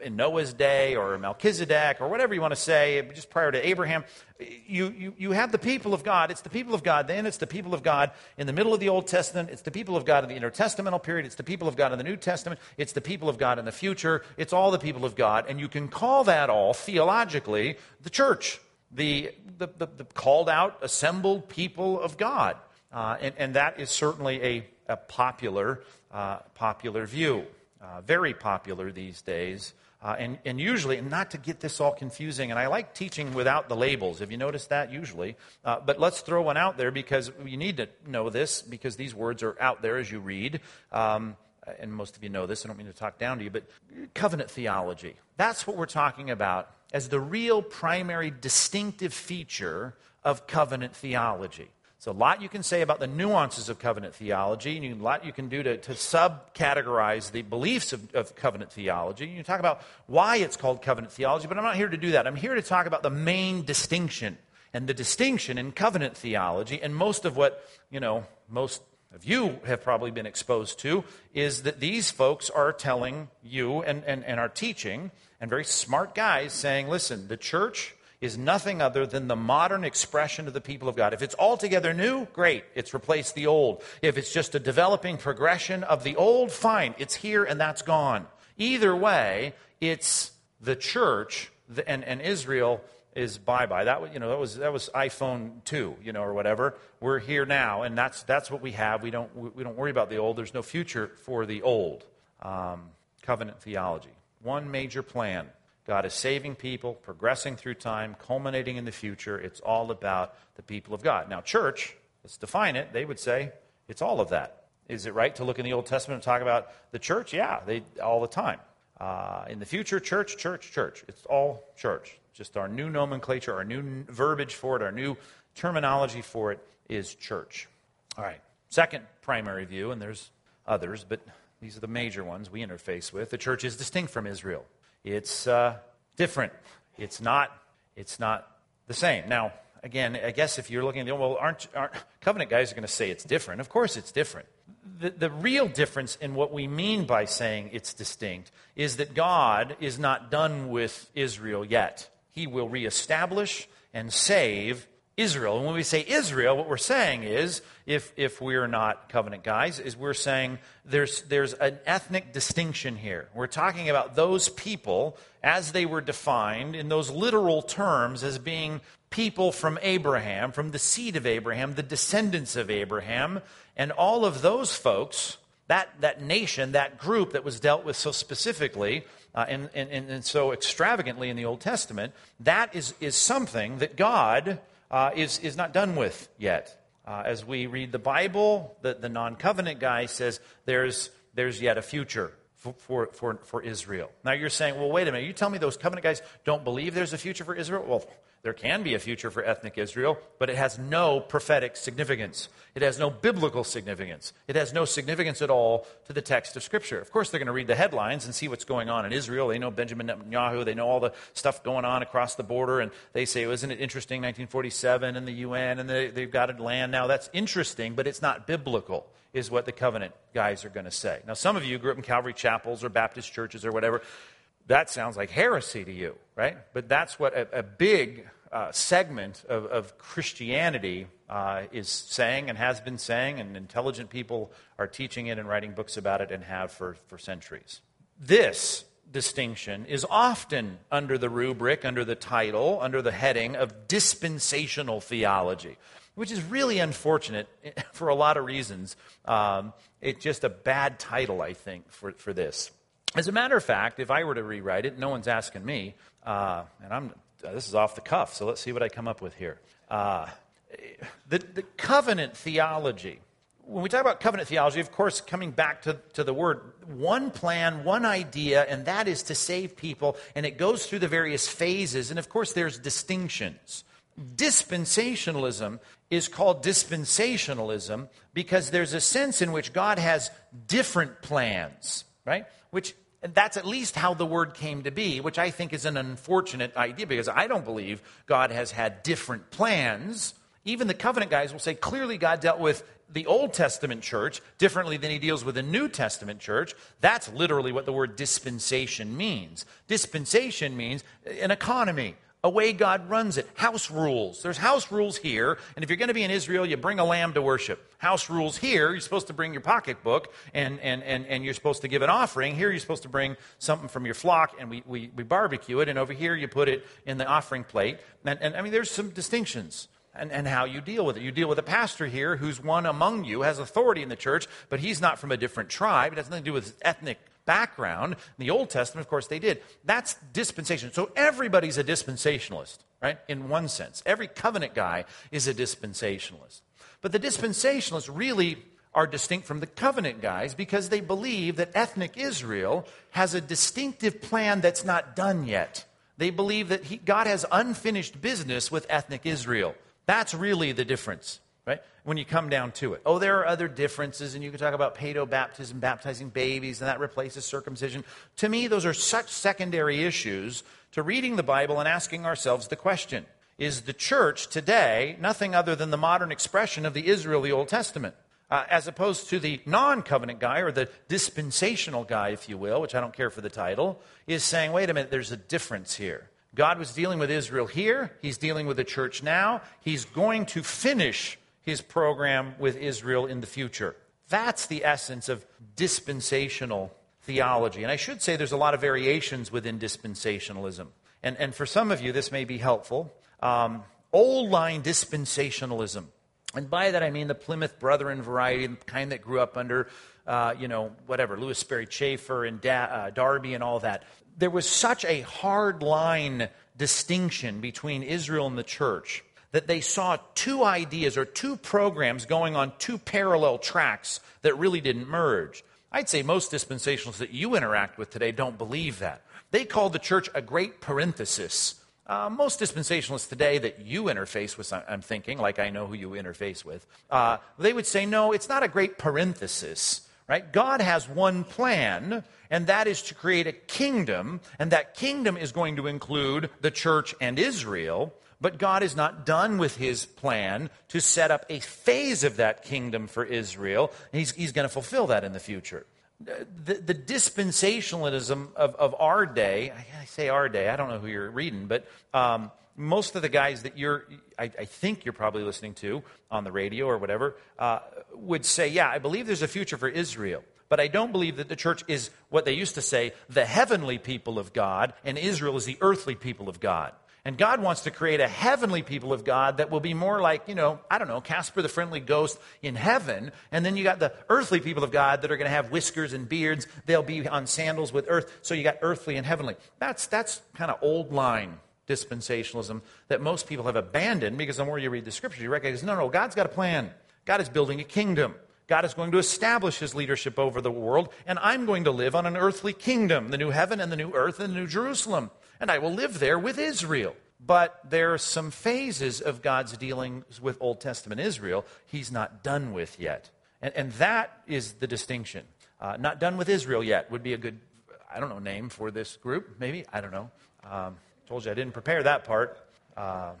in Noah's day or Melchizedek or whatever you want to say, just prior to Abraham. You, you, you have the people of God. It's the people of God then, it's the people of God in the middle of the Old Testament, it's the people of God in the intertestamental period, it's the people of God in the New Testament, it's the people of God in the future, it's all the people of God. And you can call that all, theologically, the church, the, the, the, the called out, assembled people of God. Uh, and, and that is certainly a a popular, uh, popular view. Uh, very popular these days. Uh, and, and usually, and not to get this all confusing, and I like teaching without the labels. Have you noticed that? Usually. Uh, but let's throw one out there because you need to know this because these words are out there as you read. Um, and most of you know this, I don't mean to talk down to you, but covenant theology. That's what we're talking about as the real primary distinctive feature of covenant theology. So, a lot you can say about the nuances of covenant theology, and a lot you can do to, to subcategorize the beliefs of, of covenant theology. You talk about why it's called covenant theology, but I'm not here to do that. I'm here to talk about the main distinction. And the distinction in covenant theology, and most of what, you know, most of you have probably been exposed to, is that these folks are telling you and, and, and are teaching, and very smart guys saying, listen, the church is nothing other than the modern expression of the people of God. If it's altogether new, great, it's replaced the old. If it's just a developing progression of the old, fine, it's here and that's gone. Either way, it's the church and, and Israel is bye bye. That you know that was that was iPhone two, you know, or whatever. We're here now, and that's that's what we have. We don't we don't worry about the old. There's no future for the old. Um, covenant theology, one major plan God is saving people, progressing through time, culminating in the future. It's all about the people of God. Now, church, let's define it. They would say it's all of that. Is it right to look in the Old Testament and talk about the church? Yeah, they all the time. Uh, in the future, church, church, church. It's all church. Just our new nomenclature, our new verbiage for it, our new terminology for it is church. All right. Second primary view, and there's others, but these are the major ones we interface with. The church is distinct from Israel. It's uh, different. It's not. It's not the same. Now, again, I guess if you're looking at the well, aren't, aren't covenant guys are going to say it's different? Of course, it's different. The, the real difference in what we mean by saying it's distinct is that God is not done with Israel yet. He will reestablish and save Israel. And when we say Israel, what we're saying is, if, if we're not covenant guys, is we're saying there's, there's an ethnic distinction here. We're talking about those people as they were defined in those literal terms as being people from Abraham, from the seed of Abraham, the descendants of Abraham, and all of those folks, that, that nation, that group that was dealt with so specifically uh, and, and, and so extravagantly in the Old Testament, that is, is something that God uh, is, is not done with yet. Uh, as we read the Bible, the, the non covenant guy says there's, there's yet a future for, for, for, for Israel. Now you're saying, well, wait a minute. You tell me those covenant guys don't believe there's a future for Israel? Well, there can be a future for ethnic Israel, but it has no prophetic significance. It has no biblical significance. It has no significance at all to the text of Scripture. Of course, they're going to read the headlines and see what's going on in Israel. They know Benjamin Netanyahu. They know all the stuff going on across the border. And they say, isn't it interesting, 1947 and the UN, and they, they've got a land now. That's interesting, but it's not biblical, is what the covenant guys are going to say. Now, some of you grew up in Calvary chapels or Baptist churches or whatever. That sounds like heresy to you, right? But that's what a, a big uh, segment of, of Christianity uh, is saying and has been saying, and intelligent people are teaching it and writing books about it and have for, for centuries. This distinction is often under the rubric, under the title, under the heading of dispensational theology, which is really unfortunate for a lot of reasons. Um, it's just a bad title, I think, for, for this. As a matter of fact, if I were to rewrite it, no one's asking me, uh, and I'm uh, this is off the cuff, so let's see what I come up with here. Uh, the, the covenant theology. When we talk about covenant theology, of course, coming back to, to the word, one plan, one idea, and that is to save people, and it goes through the various phases, and of course, there's distinctions. Dispensationalism is called dispensationalism because there's a sense in which God has different plans, right? Which and that's at least how the word came to be, which I think is an unfortunate idea because I don't believe God has had different plans. Even the covenant guys will say clearly God dealt with the Old Testament church differently than he deals with the New Testament church. That's literally what the word dispensation means. Dispensation means an economy, a way God runs it. House rules. There's house rules here, and if you're going to be in Israel, you bring a lamb to worship. House rules here, you're supposed to bring your pocketbook and, and, and, and you're supposed to give an offering. Here, you're supposed to bring something from your flock and we, we, we barbecue it, and over here, you put it in the offering plate. And, and I mean, there's some distinctions. And, and, how you deal with it. You deal with a pastor here who's one among you, has authority in the church, but he's not from a different tribe. It has nothing to do with ethnic background. In the Old Testament, of course, they did. That's dispensation. So everybody's a dispensationalist, right? In one sense. Every covenant guy is a dispensationalist. But the dispensationalists really are distinct from the covenant guys because they believe that ethnic Israel has a distinctive plan that's not done yet. They believe that he, God has unfinished business with ethnic Israel. That's really the difference right? When you come down to it. Oh, there are other differences, and you can talk about paedo baptism, baptizing babies, and that replaces circumcision. To me, those are such secondary issues to reading the Bible and asking ourselves the question Is the church today nothing other than the modern expression of the Israel of the Old Testament? Uh, as opposed to the non covenant guy or the dispensational guy, if you will, which I don't care for the title, is saying, wait a minute, there's a difference here. God was dealing with Israel here. He's dealing with the church now. He's going to finish his program with Israel in the future. That's the essence of dispensational theology. And I should say there's a lot of variations within dispensationalism. And, and for some of you, this may be helpful. Um, old line dispensationalism. And by that I mean the Plymouth Brethren variety, the kind that grew up under, uh, you know, whatever, Lewis Sperry Chafer and da- uh, Darby and all that. There was such a hard line distinction between Israel and the church that they saw two ideas or two programs going on two parallel tracks that really didn't merge. I'd say most dispensationalists that you interact with today don't believe that. They call the church a great parenthesis Uh, most dispensationalists today that you interface with, I'm thinking, like I know who you interface with, uh, they would say, no, it's not a great parenthesis, right? God has one plan, and that is to create a kingdom, and that kingdom is going to include the church and Israel. But God is not done with his plan to set up a phase of that kingdom for Israel. He's, he's going to fulfill that in the future. The, the dispensationalism of, of our day, I say our day, I don't know who you're reading, but um, most of the guys that you're, I, I, think you're probably listening to on the radio or whatever, uh, would say, yeah, I believe there's a future for Israel. But I don't believe that the church is what they used to say, the heavenly people of God, and Israel is the earthly people of God. And God wants to create a heavenly people of God that will be more like, you know, I don't know, Casper the Friendly Ghost in heaven. And then you got the earthly people of God that are going to have whiskers and beards. They'll be on sandals with earth. So you got earthly and heavenly. That's, that's kind of old line dispensationalism that most people have abandoned because the more you read the scriptures, you recognize no, no, God's got a plan. God is building a kingdom. God is going to establish his leadership over the world, and I'm going to live on an earthly kingdom, the new heaven and the new earth and the new Jerusalem and I will live there with Israel. But there are some phases of God's dealings with Old Testament Israel he's not done with yet. And, and that is the distinction. Uh, not done with Israel yet would be a good, I don't know, name for this group, maybe. I don't know. Um, told you I didn't prepare that part. Uh,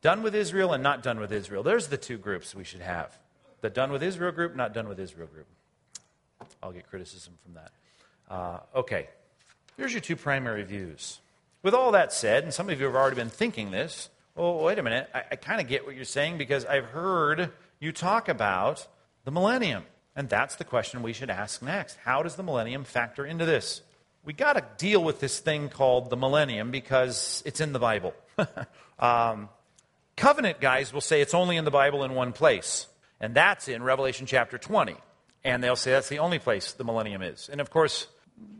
done with Israel and not done with Israel. There's the two groups we should have the done with Israel group, not done with Israel group. I'll get criticism from that. Uh, okay, here's your two primary views. With all that said, and some of you have already been thinking this, well, wait a minute, I, I kind of get what you're saying because I've heard you talk about the millennium. And that's the question we should ask next. How does the millennium factor into this? We got to deal with this thing called the millennium because it's in the Bible. um, covenant guys will say it's only in the Bible in one place, and that's in Revelation chapter 20. And they'll say that's the only place the millennium is. And of course,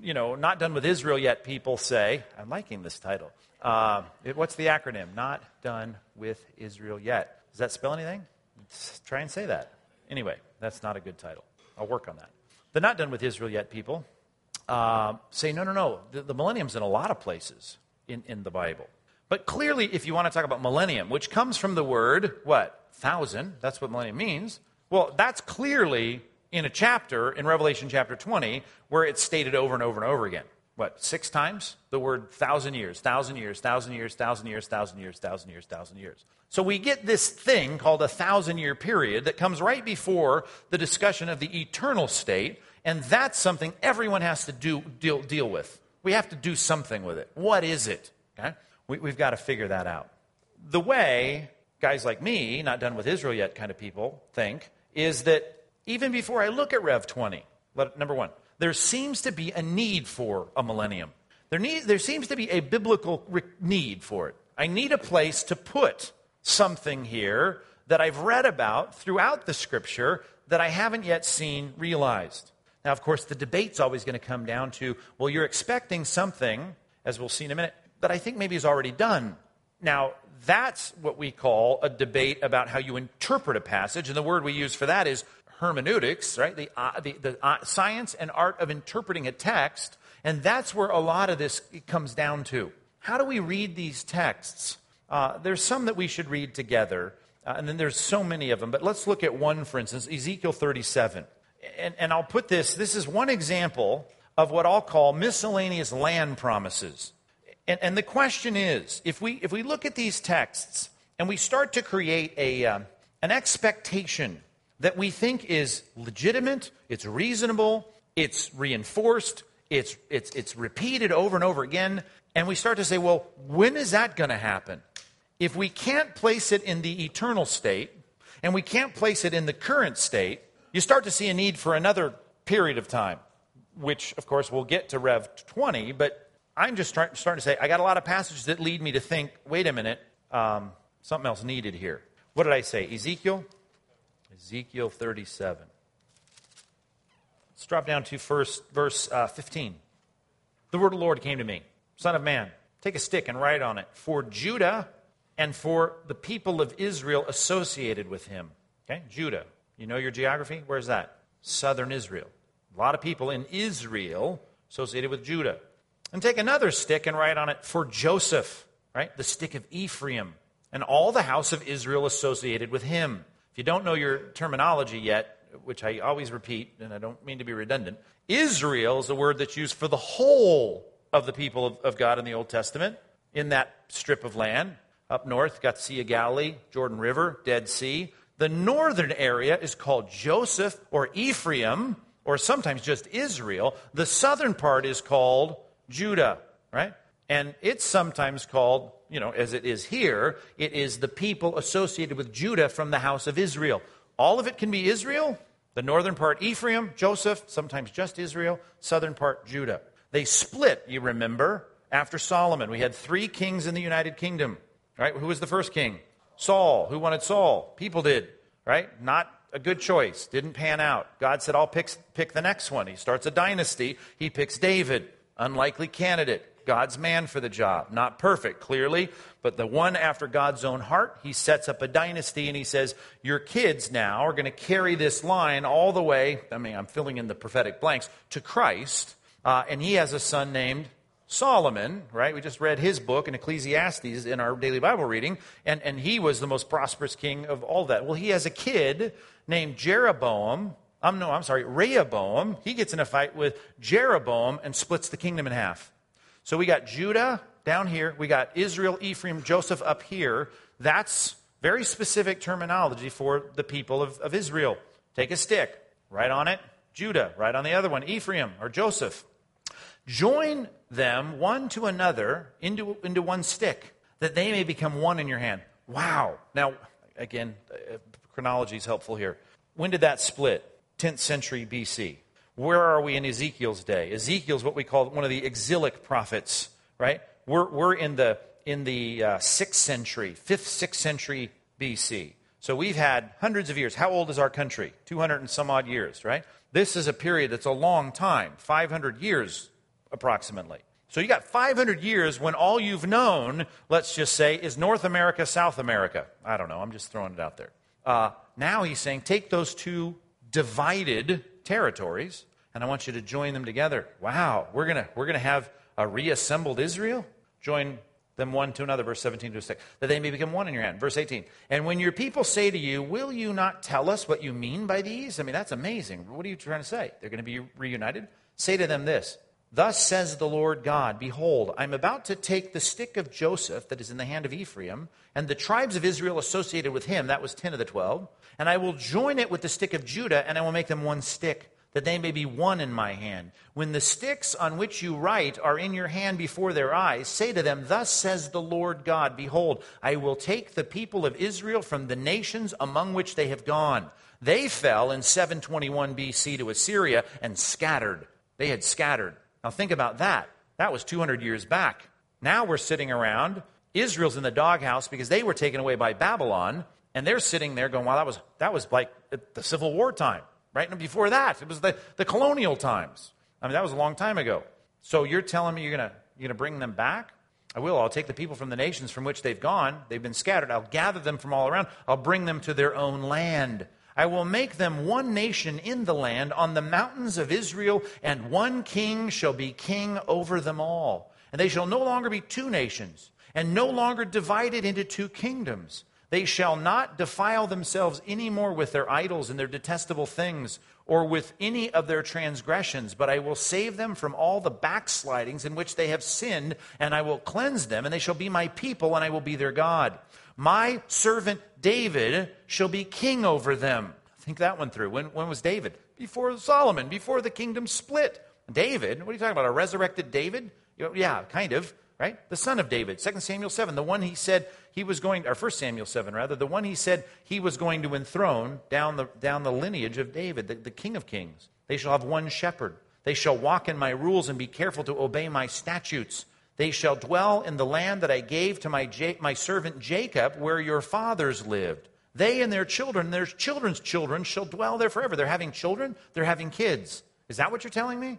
you know, not done with Israel yet, people say. I'm liking this title. Uh, it, what's the acronym? Not done with Israel yet. Does that spell anything? Let's try and say that. Anyway, that's not a good title. I'll work on that. The not done with Israel yet people uh, say, no, no, no. The, the millennium's in a lot of places in, in the Bible. But clearly, if you want to talk about millennium, which comes from the word, what? Thousand. That's what millennium means. Well, that's clearly in a chapter in Revelation chapter 20 where it's stated over and over and over again. What, six times? The word thousand years, thousand years, thousand years, thousand years, thousand years, thousand years, thousand years. So we get this thing called a thousand year period that comes right before the discussion of the eternal state, and that's something everyone has to do, deal, deal with. We have to do something with it. What is it? Okay? We, we've got to figure that out. The way guys like me, not done with Israel yet kind of people, think is that even before I look at Rev 20. Number one, there seems to be a need for a millennium. There, need, there seems to be a biblical re- need for it. I need a place to put something here that I've read about throughout the scripture that I haven't yet seen realized. Now, of course, the debate's always going to come down to well, you're expecting something, as we'll see in a minute, that I think maybe is already done. Now, that's what we call a debate about how you interpret a passage, and the word we use for that is hermeneutics, right? The, uh, the, the uh, science and art of interpreting a text. And that's where a lot of this comes down to. How do we read these texts? Uh, there's some that we should read together, uh, and then there's so many of them. But let's look at one, for instance, Ezekiel 37. And, and I'll put this this is one example of what I'll call miscellaneous land promises. And, and the question is if we, if we look at these texts and we start to create a, uh, an expectation that we think is legitimate, it's reasonable, it's reinforced, it's, it's, it's repeated over and over again. And we start to say, well, when is that going to happen? If we can't place it in the eternal state and we can't place it in the current state, you start to see a need for another period of time, which, of course, we'll get to Rev 20. But I'm just start, starting to say, I got a lot of passages that lead me to think, wait a minute, um, something else needed here. What did I say? Ezekiel Ezekiel 37. Let's drop down to first, verse uh, 15. The word of the Lord came to me Son of man, take a stick and write on it for Judah and for the people of Israel associated with him. Okay, Judah. You know your geography? Where's that? Southern Israel. A lot of people in Israel associated with Judah. And take another stick and write on it for Joseph. right? The stick of Ephraim, and all the house of Israel associated with him. You don't know your terminology yet, which I always repeat, and I don't mean to be redundant, Israel is a word that's used for the whole of the people of, of God in the Old Testament in that strip of land. Up north, got Sea of Galilee, Jordan River, Dead Sea. The northern area is called Joseph or Ephraim, or sometimes just Israel. The southern part is called Judah, right? And it's sometimes called, you know, as it is here, it is the people associated with Judah from the house of Israel. All of it can be Israel. The northern part, Ephraim, Joseph, sometimes just Israel, southern part, Judah. They split, you remember, after Solomon. We had three kings in the United Kingdom, right? Who was the first king? Saul. Who wanted Saul? People did, right? Not a good choice. Didn't pan out. God said, I'll pick, pick the next one. He starts a dynasty. He picks David. Unlikely candidate. God's man for the job. Not perfect, clearly, but the one after God's own heart. He sets up a dynasty and he says, Your kids now are going to carry this line all the way. I mean, I'm filling in the prophetic blanks to Christ. Uh, and he has a son named Solomon, right? We just read his book in Ecclesiastes in our daily Bible reading, and, and he was the most prosperous king of all that. Well, he has a kid named Jeroboam. Um, no, I'm sorry, Rehoboam. He gets in a fight with Jeroboam and splits the kingdom in half. So we got Judah down here, we got Israel, Ephraim, Joseph up here. That's very specific terminology for the people of, of Israel. Take a stick, write on it Judah, write on the other one Ephraim or Joseph. Join them one to another into, into one stick, that they may become one in your hand. Wow. Now, again, uh, chronology is helpful here. When did that split? 10th century BC. Where are we in Ezekiel's day? Ezekiel's what we call one of the exilic prophets, right? We're, we're in the, in the uh, 6th century, 5th, 6th century BC. So we've had hundreds of years. How old is our country? 200 and some odd years, right? This is a period that's a long time, 500 years approximately. So you got 500 years when all you've known, let's just say, is North America, South America. I don't know, I'm just throwing it out there. Uh, now he's saying take those two divided territories and I want you to join them together. Wow, we're going we're gonna have a reassembled Israel? Join them one to another, verse 17 to 6, that they may become one in your hand. Verse 18, and when your people say to you, Will you not tell us what you mean by these? I mean, that's amazing. What are you trying to say? They're going to be reunited? Say to them this Thus says the Lord God Behold, I'm about to take the stick of Joseph that is in the hand of Ephraim, and the tribes of Israel associated with him, that was 10 of the 12, and I will join it with the stick of Judah, and I will make them one stick, that they may be one in my hand. When the sticks on which you write are in your hand before their eyes, say to them, Thus says the Lord God Behold, I will take the people of Israel from the nations among which they have gone. They fell in 721 BC to Assyria and scattered. They had scattered. Now think about that. That was 200 years back. Now we're sitting around. Israel's in the doghouse because they were taken away by Babylon, and they're sitting there going, "Wow, that was that was like the Civil War time, right?" And before that, it was the, the colonial times. I mean, that was a long time ago. So you're telling me you're gonna you're gonna bring them back? I will. I'll take the people from the nations from which they've gone. They've been scattered. I'll gather them from all around. I'll bring them to their own land. I will make them one nation in the land on the mountains of Israel, and one king shall be king over them all. And they shall no longer be two nations, and no longer divided into two kingdoms. They shall not defile themselves any more with their idols and their detestable things, or with any of their transgressions, but I will save them from all the backslidings in which they have sinned, and I will cleanse them, and they shall be my people, and I will be their God. My servant David shall be king over them. Think that one through. When, when was David? Before Solomon, before the kingdom split. David, what are you talking about? A resurrected David? Yeah, kind of, right? The son of David. 2 Samuel 7, the one he said he was going, or 1 Samuel 7, rather, the one he said he was going to enthrone down the, down the lineage of David, the, the king of kings. They shall have one shepherd. They shall walk in my rules and be careful to obey my statutes. They shall dwell in the land that I gave to my, my servant Jacob, where your fathers lived. They and their children, their children's children, shall dwell there forever. They're having children, they're having kids. Is that what you're telling me?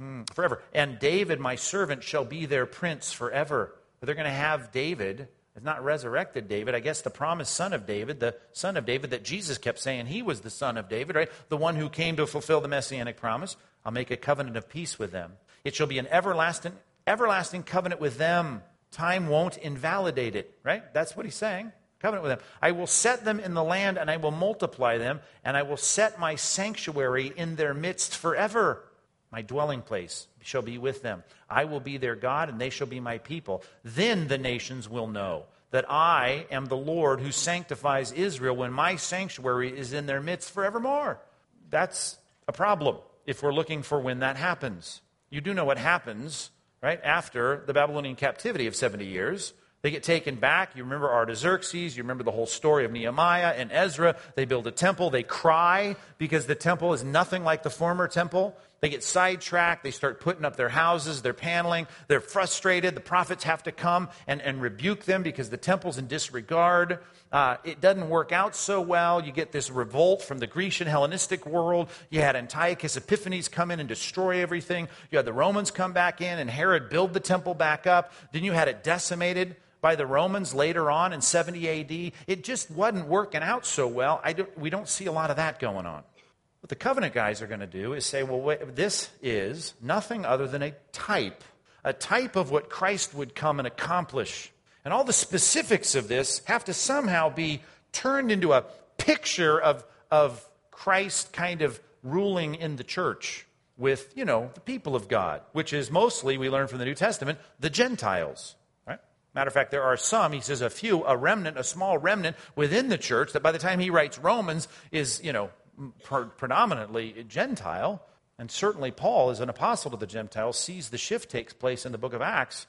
Mm, forever. And David, my servant, shall be their prince forever. But they're going to have David. It's not resurrected David. I guess the promised son of David, the son of David that Jesus kept saying he was the son of David, right? The one who came to fulfill the messianic promise. I'll make a covenant of peace with them. It shall be an everlasting everlasting covenant with them Time won't invalidate it, right? That's what he's saying. Covenant with them. I will set them in the land and I will multiply them, and I will set my sanctuary in their midst forever. My dwelling place shall be with them. I will be their God, and they shall be my people. Then the nations will know that I am the Lord who sanctifies Israel when my sanctuary is in their midst forevermore. That's a problem if we're looking for when that happens. You do know what happens, right, after the Babylonian captivity of 70 years. They get taken back. You remember Artaxerxes. You remember the whole story of Nehemiah and Ezra. They build a temple. They cry because the temple is nothing like the former temple. They get sidetracked. They start putting up their houses, their paneling. They're frustrated. The prophets have to come and, and rebuke them because the temple's in disregard. Uh, it doesn't work out so well. You get this revolt from the Grecian Hellenistic world. You had Antiochus Epiphanes come in and destroy everything. You had the Romans come back in and Herod build the temple back up. Then you had it decimated by the Romans later on in 70 AD. It just wasn't working out so well. Don't, we don't see a lot of that going on. What the covenant guys are going to do is say, well, wait, this is nothing other than a type, a type of what Christ would come and accomplish. And all the specifics of this have to somehow be turned into a picture of, of Christ kind of ruling in the church with, you know, the people of God, which is mostly, we learn from the New Testament, the Gentiles. Matter of fact, there are some, he says a few, a remnant, a small remnant within the church that by the time he writes Romans is, you know, predominantly Gentile, and certainly Paul, as an apostle to the Gentiles, sees the shift takes place in the book of Acts.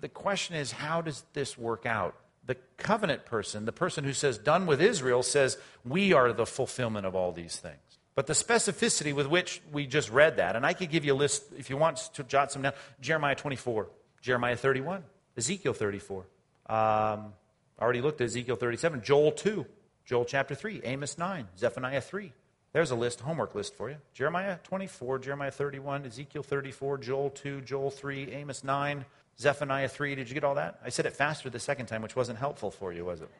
The question is, how does this work out? The covenant person, the person who says, done with Israel, says, we are the fulfillment of all these things. But the specificity with which we just read that, and I could give you a list if you want to jot some down Jeremiah 24, Jeremiah 31, Ezekiel 34. Um, already looked at Ezekiel 37, Joel 2, Joel chapter 3, Amos 9, Zephaniah 3, there's a list, homework list for you. Jeremiah 24, Jeremiah 31, Ezekiel 34, Joel 2, Joel 3, Amos 9, Zephaniah 3. Did you get all that? I said it faster the second time, which wasn't helpful for you, was it?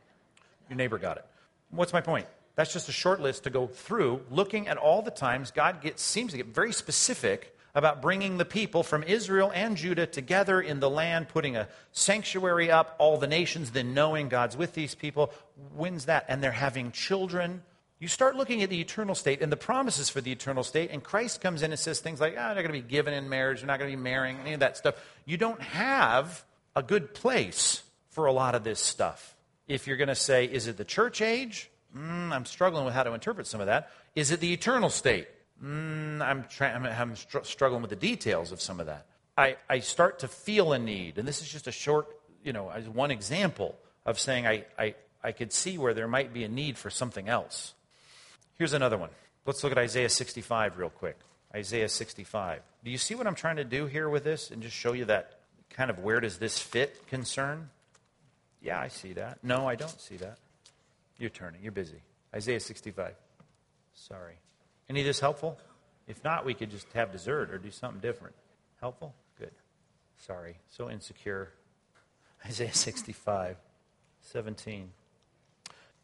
Your neighbor got it. What's my point? That's just a short list to go through, looking at all the times God gets, seems to get very specific about bringing the people from Israel and Judah together in the land, putting a sanctuary up, all the nations then knowing God's with these people. When's that? And they're having children you start looking at the eternal state and the promises for the eternal state, and Christ comes in and says things like, oh, they're not going to be given in marriage, they're not going to be marrying, any of that stuff. You don't have a good place for a lot of this stuff. If you're going to say, is it the church age? Mm, I'm struggling with how to interpret some of that. Is it the eternal state? Mm, I'm, try- I'm, I'm str- struggling with the details of some of that. I, I start to feel a need, and this is just a short, you know, one example of saying I, I, I could see where there might be a need for something else. Here's another one. Let's look at Isaiah 65 real quick. Isaiah 65. Do you see what I'm trying to do here with this and just show you that kind of where does this fit concern? Yeah, I see that. No, I don't see that. You're turning. You're busy. Isaiah 65. Sorry. Any of this helpful? If not, we could just have dessert or do something different. Helpful? Good. Sorry. So insecure. Isaiah 65, 17.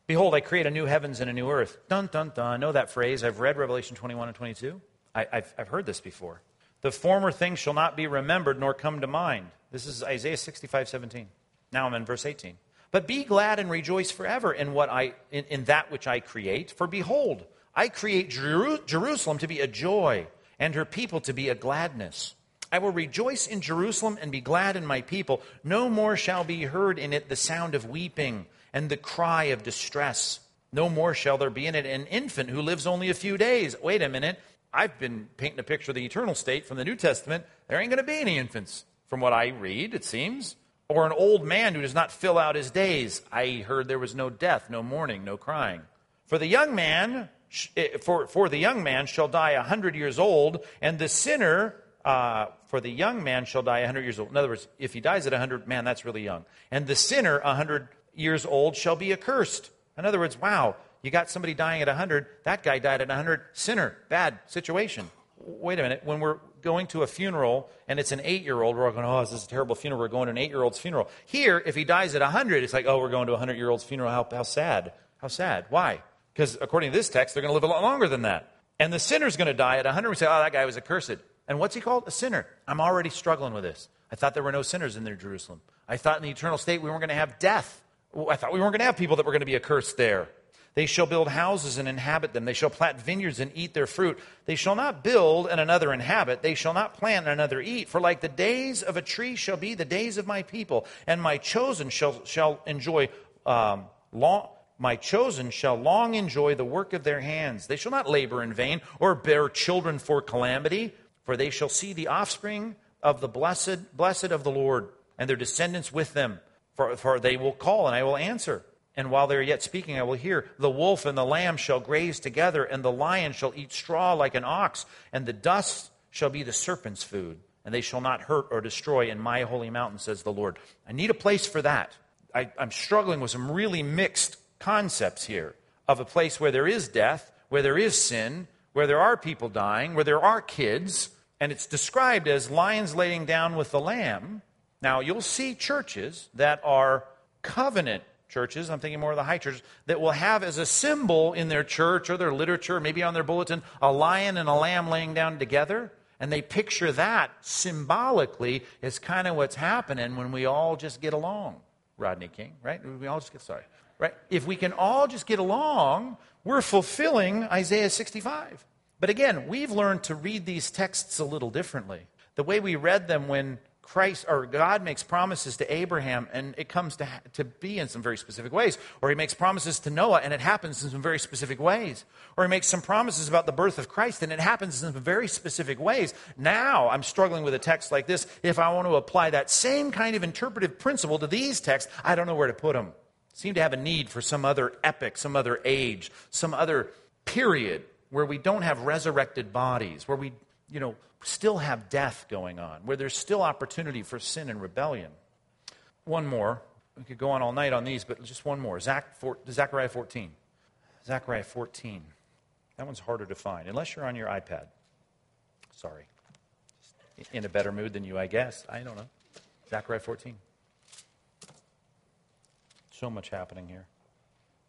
Behold, I create a new heavens and a new earth. Dun, dun, dun. I know that phrase. I've read Revelation 21 and 22. I, have I've heard this before. The former things shall not be remembered nor come to mind. This is Isaiah 65, 17. Now I'm in verse 18. But be glad and rejoice forever in, what I, in, in that which I create. For behold, I create Jeru- Jerusalem to be a joy, and her people to be a gladness. I will rejoice in Jerusalem and be glad in my people. No more shall be heard in it the sound of weeping and the cry of distress. No more shall there be in it an infant who lives only a few days. Wait a minute. I've been painting a picture of the eternal state from the New Testament. There ain't going to be any infants, from what I read, it seems. Or an old man who does not fill out his days. I heard there was no death, no mourning, no crying. For the young man, eh, for, for the young man shall die a hundred years old, and the sinner, uh, for the young man shall die a hundred years old. In other words, if he dies at a hundred, man, that's really young. And the sinner a hundred years old shall be accursed. In other words, wow, you got somebody dying at 100, that guy died at 100, sinner, bad situation. Wait a minute, when we're going to a funeral and it's an eight year old, we're all going, oh, this is a terrible funeral. We're going to an eight year old's funeral. Here, if he dies at 100, it's like, oh, we're going to a 100 year old's funeral. How, how sad. How sad. Why? Because according to this text, they're going to live a lot longer than that. And the sinner's going to die at 100. We say, oh, that guy was accursed. And what's he called? A sinner. I'm already struggling with this. I thought there were no sinners in there, Jerusalem. I thought in the eternal state we weren't going to have death. I thought we weren't going to have people that were going to be accursed there. They shall build houses and inhabit them. They shall plant vineyards and eat their fruit. They shall not build and another inhabit. They shall not plant and another eat. For like the days of a tree shall be the days of my people, and my chosen shall, shall enjoy um, long. My chosen shall long enjoy the work of their hands. They shall not labor in vain or bear children for calamity, for they shall see the offspring of the blessed, blessed of the Lord, and their descendants with them. For, for they will call, and I will answer. And while they are yet speaking, I will hear, The wolf and the lamb shall graze together, and the lion shall eat straw like an ox, and the dust shall be the serpent's food, and they shall not hurt or destroy in my holy mountain, says the Lord. I need a place for that. I, I'm struggling with some really mixed concepts here of a place where there is death, where there is sin, where there are people dying, where there are kids, and it's described as lions laying down with the lamb. Now, you'll see churches that are covenant churches, I'm thinking more of the high churches, that will have as a symbol in their church or their literature, maybe on their bulletin, a lion and a lamb laying down together. And they picture that symbolically as kind of what's happening when we all just get along. Rodney King, right? We all just get, sorry, right? If we can all just get along, we're fulfilling Isaiah 65. But again, we've learned to read these texts a little differently. The way we read them when Christ or God makes promises to Abraham and it comes to, to be in some very specific ways. Or he makes promises to Noah and it happens in some very specific ways. Or he makes some promises about the birth of Christ and it happens in some very specific ways. Now I'm struggling with a text like this. If I want to apply that same kind of interpretive principle to these texts, I don't know where to put them. Seem to have a need for some other epic, some other age, some other period where we don't have resurrected bodies, where we you know, still have death going on, where there's still opportunity for sin and rebellion. One more. We could go on all night on these, but just one more. Zach, for, Zechariah 14. Zechariah 14. That one's harder to find, unless you're on your iPad. Sorry. In a better mood than you, I guess. I don't know. Zechariah 14. So much happening here.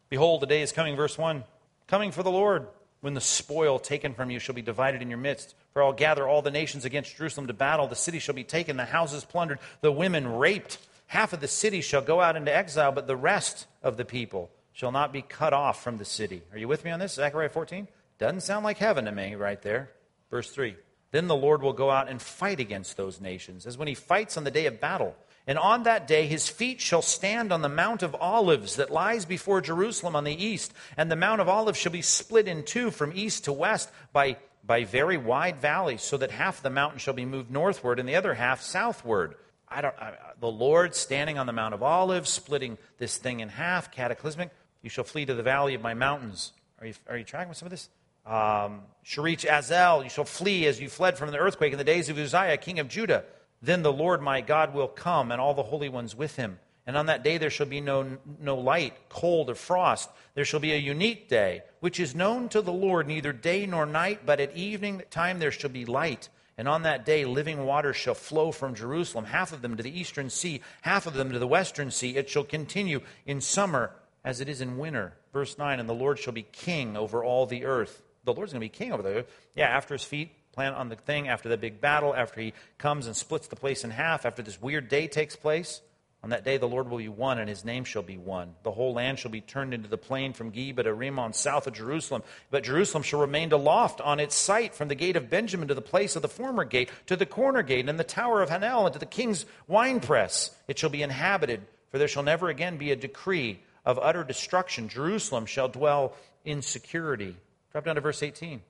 Behold, the day is coming, verse 1. Coming for the Lord when the spoil taken from you shall be divided in your midst. For I'll gather all the nations against Jerusalem to battle. The city shall be taken, the houses plundered, the women raped. Half of the city shall go out into exile, but the rest of the people shall not be cut off from the city. Are you with me on this? Zechariah 14? Doesn't sound like heaven to me right there. Verse 3. Then the Lord will go out and fight against those nations, as when he fights on the day of battle. And on that day his feet shall stand on the Mount of Olives that lies before Jerusalem on the east. And the Mount of Olives shall be split in two from east to west by, by very wide valleys, so that half the mountain shall be moved northward and the other half southward. I don't, I, the Lord standing on the Mount of Olives, splitting this thing in half, cataclysmic. You shall flee to the valley of my mountains. Are you, are you tracking with some of this? Um, Sherich Azal, you shall flee as you fled from the earthquake in the days of Uzziah, king of Judah. Then the Lord my God will come, and all the holy ones with him. And on that day there shall be no, no light, cold, or frost. There shall be a unique day, which is known to the Lord, neither day nor night, but at evening time there shall be light. And on that day living waters shall flow from Jerusalem, half of them to the eastern sea, half of them to the western sea. It shall continue in summer as it is in winter. Verse 9, and the Lord shall be king over all the earth. The Lord's going to be king over the earth. Yeah, after his feet plan on the thing after the big battle, after he comes and splits the place in half, after this weird day takes place. On that day, the Lord will be one, and his name shall be one. The whole land shall be turned into the plain from Geba to Rimmon, south of Jerusalem. But Jerusalem shall remain aloft on its site, from the gate of Benjamin to the place of the former gate, to the corner gate, and the tower of Hanel, and to the king's winepress. It shall be inhabited, for there shall never again be a decree of utter destruction. Jerusalem shall dwell in security. Drop down to verse 18.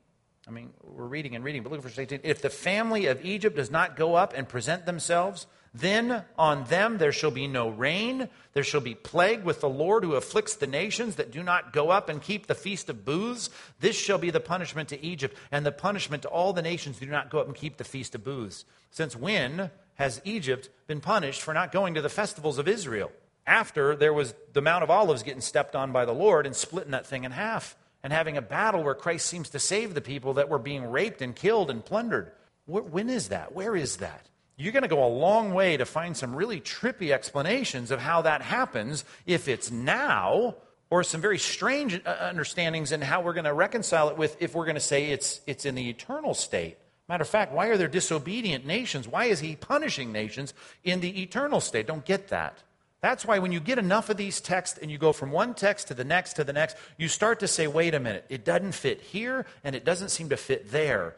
I mean, we're reading and reading, but look at verse 18. If the family of Egypt does not go up and present themselves, then on them there shall be no rain. There shall be plague with the Lord who afflicts the nations that do not go up and keep the feast of booths. This shall be the punishment to Egypt, and the punishment to all the nations who do not go up and keep the feast of booths. Since when has Egypt been punished for not going to the festivals of Israel? After there was the Mount of Olives getting stepped on by the Lord and splitting that thing in half and having a battle where Christ seems to save the people that were being raped and killed and plundered. When is that? Where is that? You're going to go a long way to find some really trippy explanations of how that happens if it's now, or some very strange uh, understandings in how we're going to reconcile it with if we're going to say it's, it's in the eternal state. Matter of fact, why are there disobedient nations? Why is he punishing nations in the eternal state? Don't get that. That's why when you get enough of these texts and you go from one text to the next to the next, you start to say, wait a minute, it doesn't fit here and it doesn't seem to fit there.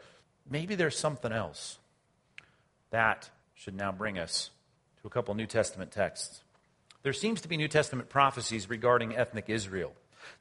Maybe there's something else. That should now bring us to a couple New Testament texts. There seems to be New Testament prophecies regarding ethnic Israel,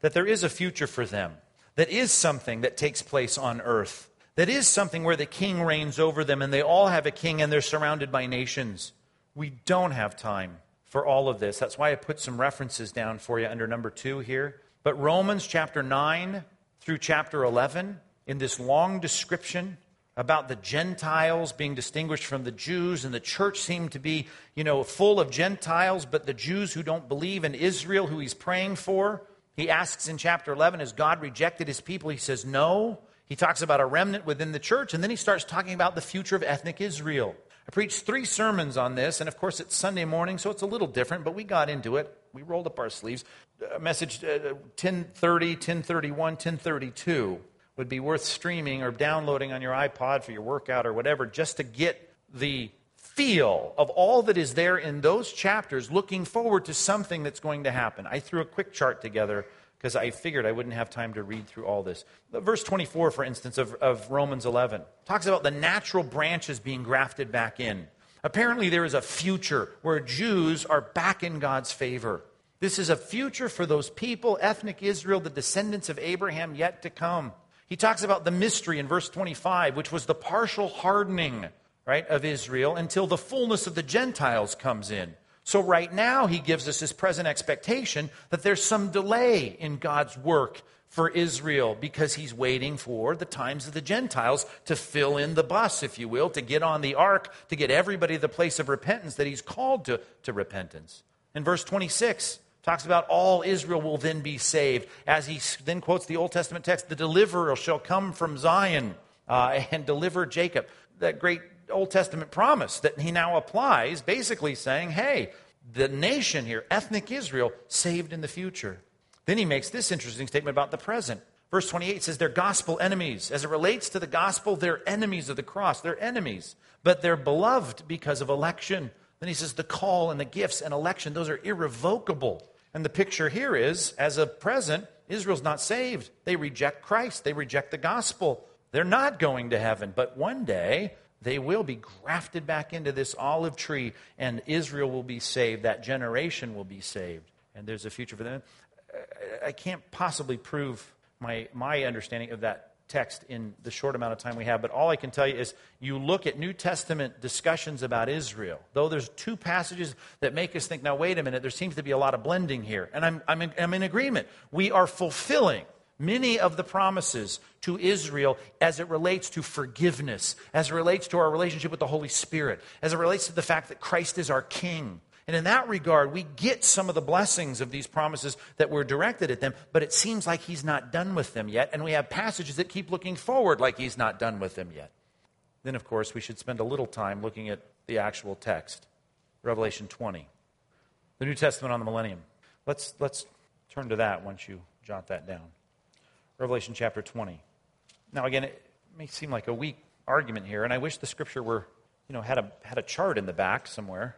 that there is a future for them, that is something that takes place on earth, that is something where the king reigns over them and they all have a king and they're surrounded by nations. We don't have time for all of this. That's why I put some references down for you under number two here. But Romans chapter 9 through chapter 11, in this long description about the Gentiles being distinguished from the Jews, and the church seemed to be, you know, full of Gentiles, but the Jews who don't believe in Israel, who he's praying for, he asks in chapter 11, Has God rejected his people? He says, No. He talks about a remnant within the church, and then he starts talking about the future of ethnic Israel. I preached three sermons on this, and of course it's Sunday morning, so it's a little different, but we got into it. We rolled up our sleeves. A message uh, 1030, 1031, 1032 would be worth streaming or downloading on your iPod for your workout or whatever, just to get the feel of all that is there in those chapters, looking forward to something that's going to happen. I threw a quick chart together because I figured I wouldn't have time to read through all this. Verse 24, for instance, of, of Romans 11 talks about the natural branches being grafted back in. Apparently, there is a future where Jews are back in God's favor. This is a future for those people, ethnic Israel, the descendants of Abraham yet to come. He talks about the mystery in verse 25, which was the partial hardening, right, of Israel until the fullness of the Gentiles comes in. So, right now, he gives us his present expectation that there's some delay in God's work for Israel because he's waiting for the times of the Gentiles to fill in the bus, if you will, to get on the ark, to get everybody to the place of repentance that he's called to, to repentance. In verse 26, talks about all Israel will then be saved. As he then quotes the Old Testament text, the deliverer shall come from Zion uh, and deliver Jacob. That great Old Testament promise that he now applies, basically saying, hey, the nation here, ethnic Israel, saved in the future. Then he makes this interesting statement about the present. Verse 28 says, They're gospel enemies. As it relates to the gospel, they're enemies of the cross. They're enemies, but they're beloved because of election. Then he says, The call and the gifts and election, those are irrevocable. And the picture here is, as of present, Israel's not saved. They reject Christ, they reject the gospel. They're not going to heaven. But one day, they will be grafted back into this olive tree, and Israel will be saved. That generation will be saved. And there's a future for them. I can't possibly prove my, my understanding of that text in the short amount of time we have, but all I can tell you is you look at New Testament discussions about Israel, though there's two passages that make us think, now, wait a minute, there seems to be a lot of blending here. And I'm, I'm, in, I'm in agreement. We are fulfilling many of the promises to Israel as it relates to forgiveness, as it relates to our relationship with the Holy Spirit, as it relates to the fact that Christ is our King. And in that regard, we get some of the blessings of these promises that were directed at them, but it seems like He's not done with them yet. And we have passages that keep looking forward like He's not done with them yet. Then, of course, we should spend a little time looking at the actual text Revelation 20, the New Testament on the millennium. Let's, let's turn to that once you jot that down. Revelation chapter 20. Now, again, it may seem like a weak argument here, and I wish the scripture were, you know, had a, had a chart in the back somewhere.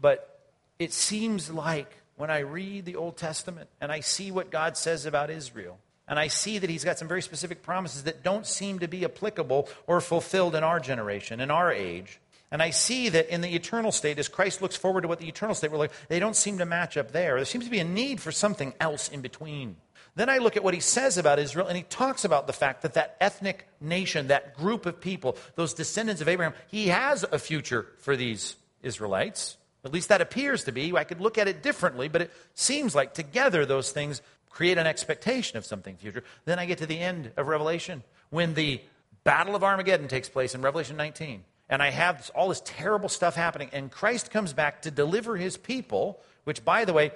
But it seems like when I read the Old Testament and I see what God says about Israel, and I see that He's got some very specific promises that don't seem to be applicable or fulfilled in our generation, in our age. And I see that in the eternal state, as Christ looks forward to what the eternal state will look like, they don't seem to match up there. There seems to be a need for something else in between. Then I look at what he says about Israel, and he talks about the fact that that ethnic nation, that group of people, those descendants of Abraham, he has a future for these Israelites. At least that appears to be. I could look at it differently, but it seems like together those things create an expectation of something future. Then I get to the end of Revelation when the Battle of Armageddon takes place in Revelation 19. And I have all this terrible stuff happening, and Christ comes back to deliver his people, which, by the way,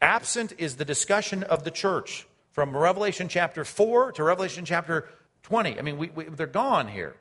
absent is the discussion of the church from Revelation chapter 4 to Revelation chapter 20. I mean, we, we, they're gone here.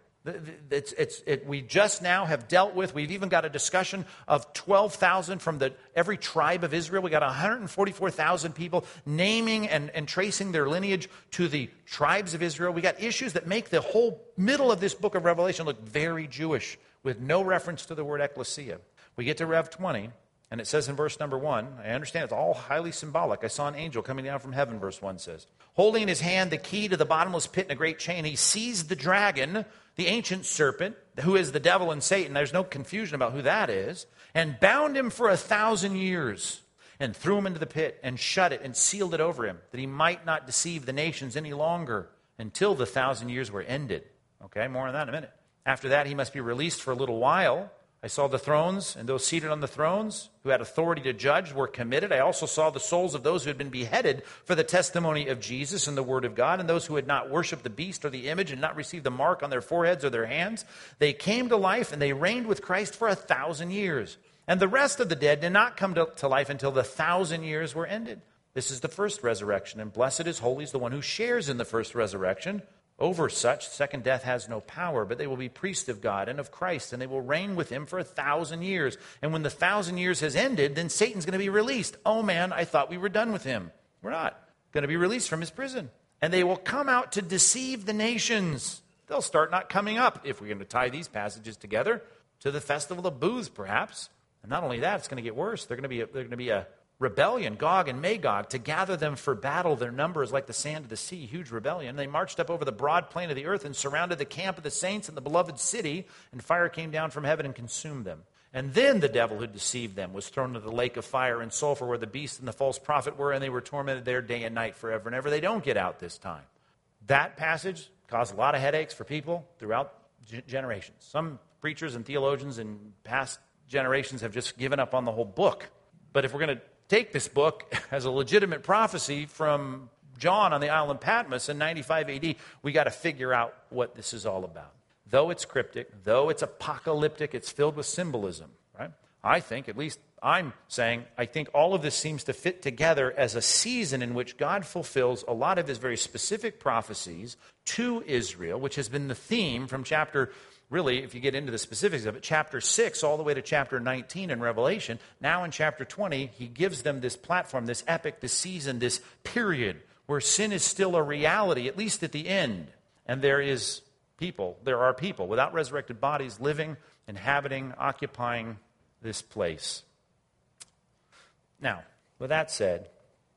It's, it's, it, we just now have dealt with, we've even got a discussion of 12,000 from the, every tribe of Israel. We got 144,000 people naming and, and tracing their lineage to the tribes of Israel. We got issues that make the whole middle of this book of Revelation look very Jewish with no reference to the word ecclesia. We get to Rev 20, and it says in verse number one, I understand it's all highly symbolic. I saw an angel coming down from heaven, verse one says, holding in his hand the key to the bottomless pit and a great chain. He seized the dragon, the ancient serpent, who is the devil and Satan. There's no confusion about who that is, and bound him for a thousand years, and threw him into the pit, and shut it, and sealed it over him, that he might not deceive the nations any longer until the thousand years were ended. Okay, more on that in a minute. After that, he must be released for a little while I saw the thrones, and those seated on the thrones who had authority to judge were committed. I also saw the souls of those who had been beheaded for the testimony of Jesus and the Word of God, and those who had not worshipped the beast or the image and not received the mark on their foreheads or their hands. They came to life, and they reigned with Christ for a thousand years. And the rest of the dead did not come to, to life until the thousand years were ended. This is the first resurrection, and blessed is holy is the one who shares in the first resurrection. Over such, second death has no power, but they will be priests of God and of Christ, and they will reign with him for a thousand years. And when the thousand years has ended, then Satan's going to be released. Oh man, I thought we were done with him. We're not. Going to be released from his prison. And they will come out to deceive the nations. They'll start not coming up, if we're going to tie these passages together, to the festival of booths, perhaps. And not only that, it's going to get worse. They're going to be a, they're going to be a rebellion, Gog and Magog, to gather them for battle. Their number is like the sand of the sea, huge rebellion. They marched up over the broad plain of the earth and surrounded the camp of the saints and the beloved city, and fire came down from heaven and consumed them. And then the devil who deceived them was thrown into the lake of fire and sulfur where the beast and the false prophet were, and they were tormented there day and night forever and ever. They don't get out this time. That passage caused a lot of headaches for people throughout generations. Some preachers and theologians in past generations have just given up on the whole book. But if we're going to take this book as a legitimate prophecy from John on the island Patmos in 95 AD, we got to figure out what this is all about. Though it's cryptic, though it's apocalyptic, it's filled with symbolism, right? I think, at least I'm saying, I think all of this seems to fit together as a season in which God fulfills a lot of his very specific prophecies to Israel, which has been the theme from chapter really, if you get into the specifics of it, chapter 6 all the way to chapter 19 in Revelation, now in chapter 20, he gives them this platform, this epic, this season, this period where sin is still a reality, at least at the end. And there is people, there are people without resurrected bodies living, inhabiting, occupying this place. Now, with that said,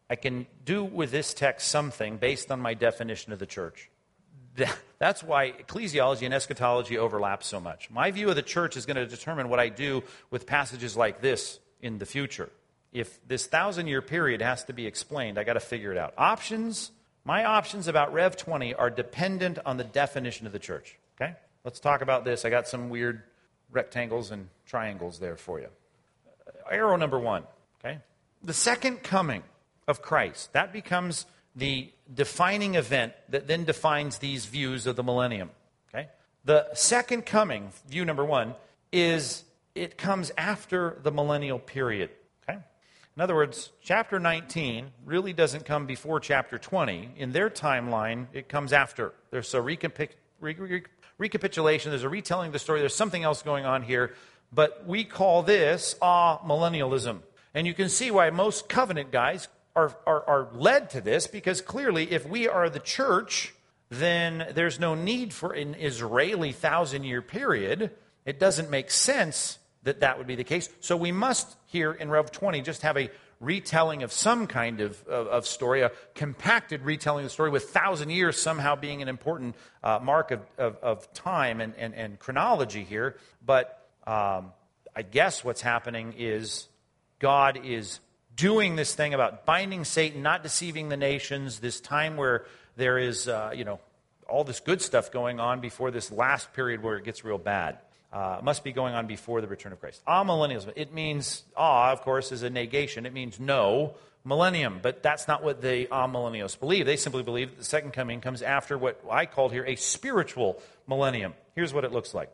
I can do with this text something based on my definition of the church. That's why ecclesiology and eschatology overlap so much. My view of the church is going to determine what I do with passages like this in the future. If this thousand year period has to be explained, I got to figure it out. Options, my options about Rev 20 are dependent on the definition of the church. Okay? Let's talk about this. I got some weird rectangles and triangles there for you. Arrow number one. Okay? The second coming of Christ. That becomes the defining event that then defines these views of the millennium. Okay? The second coming, view number one, is it comes after the millennial period. Okay? In other words, chapter 19 really doesn't come before chapter 20. In their timeline, it comes after. There's a recapitulation, there's a retelling of the story, there's something else going on here, but we call this ah millennialism. And you can see why most covenant guys are, are, are led to this because clearly, if we are the church, then there's no need for an Israeli thousand year period. It doesn't make sense that that would be the case. So we must here in Rev 20 just have a retelling of some kind of, of, of story, a compacted retelling of the story with thousand years somehow being an important uh, mark of, of, of, time and, and, and chronology here. But um, I guess what's happening is God is doing this thing about binding Satan, not deceiving the nations, this time where there is, uh, you know, all this good stuff going on before this last period where it gets real bad. Uh, must be going on before the return of Christ. Amillennialism. It means, ah, of course, is a negation. It means no millennium. But that's not what the amillennialists believe. They simply believe that the second coming comes after what I called here a spiritual millennium. Here's what it looks like.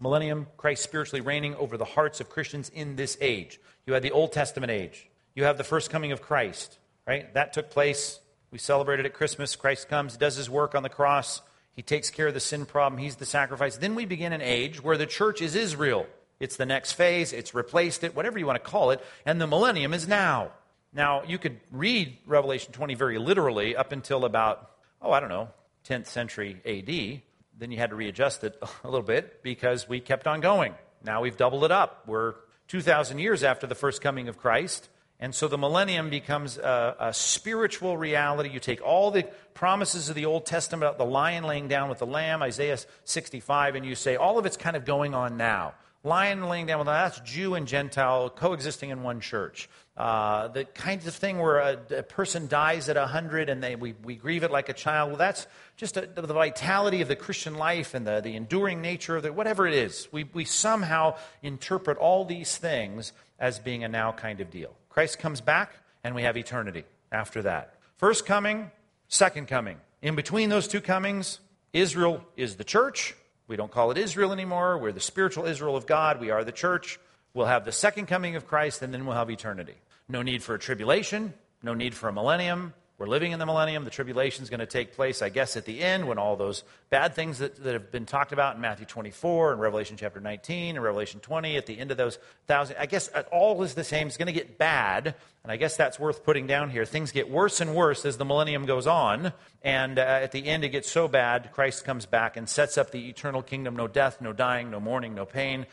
Millennium, Christ spiritually reigning over the hearts of Christians in this age. You had the Old Testament age you have the first coming of Christ, right? That took place. We celebrated at Christmas. Christ comes, does his work on the cross. He takes care of the sin problem. He's the sacrifice. Then we begin an age where the church is Israel. It's the next phase. It's replaced it, whatever you want to call it. And the millennium is now. Now, you could read Revelation 20 very literally up until about, oh, I don't know, 10th century AD. Then you had to readjust it a little bit because we kept on going. Now we've doubled it up. We're 2,000 years after the first coming of Christ. And so the millennium becomes a, a, spiritual reality. You take all the promises of the Old Testament about the lion laying down with the lamb, Isaiah 65, and you say all of it's kind of going on now. Lion laying down with the that's Jew and Gentile coexisting in one church. Uh, the kind of thing where a, a person dies at 100 and they, we, we grieve it like a child. Well, that's just a, the vitality of the Christian life and the, the enduring nature of it, whatever it is. We, we somehow interpret all these things as being a now kind of deal. Christ comes back, and we have eternity after that. First coming, second coming. In between those two comings, Israel is the church. We don't call it Israel anymore. We're the spiritual Israel of God. We are the church. We'll have the second coming of Christ, and then we'll have eternity. No need for a tribulation, no need for a millennium, we're living in the millennium. The tribulation is going to take place, I guess, at the end when all those bad things that, that have been talked about in Matthew 24 and Revelation chapter 19 and Revelation 20, at the end of those thousand, I guess all is the same. It's going to get bad. And I guess that's worth putting down here. Things get worse and worse as the millennium goes on. And uh, at the end, it gets so bad, Christ comes back and sets up the eternal kingdom no death, no dying, no mourning, no pain.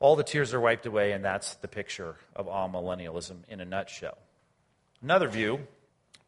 All the tears are wiped away, and that's the picture of amillennialism in a nutshell. Another view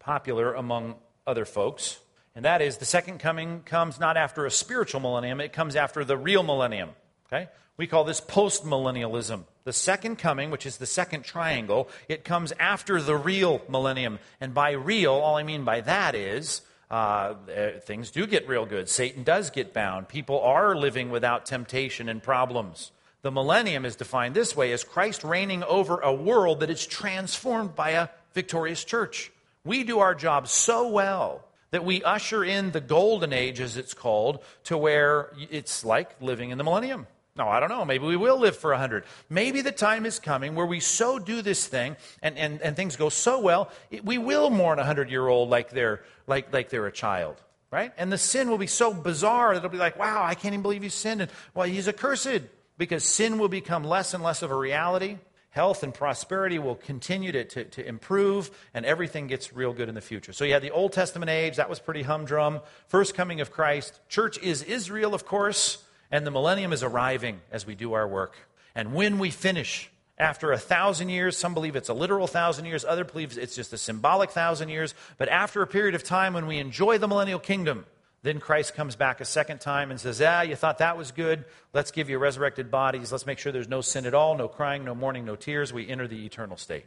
popular among other folks, and that is the second coming comes not after a spiritual millennium, it comes after the real millennium. Okay? We call this postmillennialism. The second coming, which is the second triangle, it comes after the real millennium. And by real, all I mean by that is uh, eh, things do get real good. Satan does get bound. People are living without temptation and problems. The millennium is defined this way as Christ reigning over a world that is transformed by a victorious church. We do our job so well that we usher in the golden age, as it's called, to where it's like living in the millennium. No, I don't know. Maybe we will live for 100. Maybe the time is coming where we so do this thing and, and, and things go so well, it, we will mourn a 100 year old like they're, like, like they're a child, right? And the sin will be so bizarre that it'll be like, wow, I can't even believe you sinned. And, well, he's accursed because sin will become less and less of a reality health and prosperity will continue to, to, to, improve, and everything gets real good in the future. So you had the Old Testament age, that was pretty humdrum. First coming of Christ. Church is Israel, of course, and the millennium is arriving as we do our work. And when we finish, after a thousand years, some believe it's a literal thousand years, other believe it's just a symbolic thousand years, but after a period of time when we enjoy the millennial kingdom, then Christ comes back a second time and says, Ah, you thought that was good. Let's give you resurrected bodies. Let's make sure there's no sin at all, no crying, no mourning, no tears. We enter the eternal state.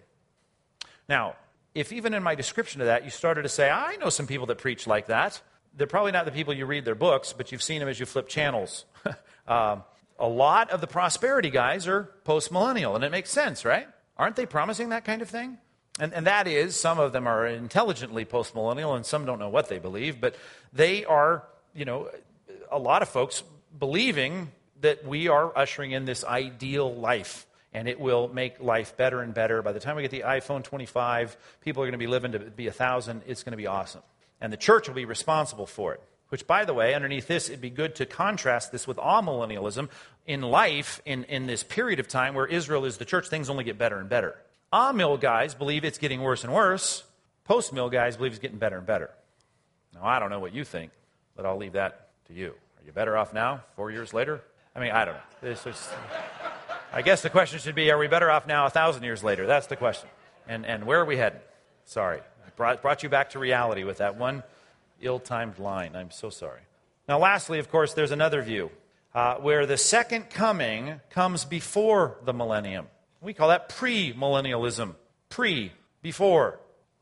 Now, if even in my description of that you started to say, I know some people that preach like that, they're probably not the people you read their books, but you've seen them as you flip channels. um, a lot of the prosperity guys are post millennial, and it makes sense, right? Aren't they promising that kind of thing? And, and that is, some of them are intelligently postmillennial and some don't know what they believe, but they are, you know, a lot of folks believing that we are ushering in this ideal life and it will make life better and better. By the time we get the iPhone 25, people are going to be living to be a thousand. It's going to be awesome. And the church will be responsible for it. Which, by the way, underneath this, it'd be good to contrast this with amillennialism. In life, in, in this period of time where Israel is the church, things only get better and better. Amill guys believe it's getting worse and worse. Post mill guys believe it's getting better and better. Now, I don't know what you think, but I'll leave that to you. Are you better off now, four years later? I mean, I don't know. This is, I guess the question should be are we better off now, a thousand years later? That's the question. And, and where are we heading? Sorry. I brought, brought you back to reality with that one ill timed line. I'm so sorry. Now, lastly, of course, there's another view uh, where the second coming comes before the millennium. We call that premillennialism. Pre, before,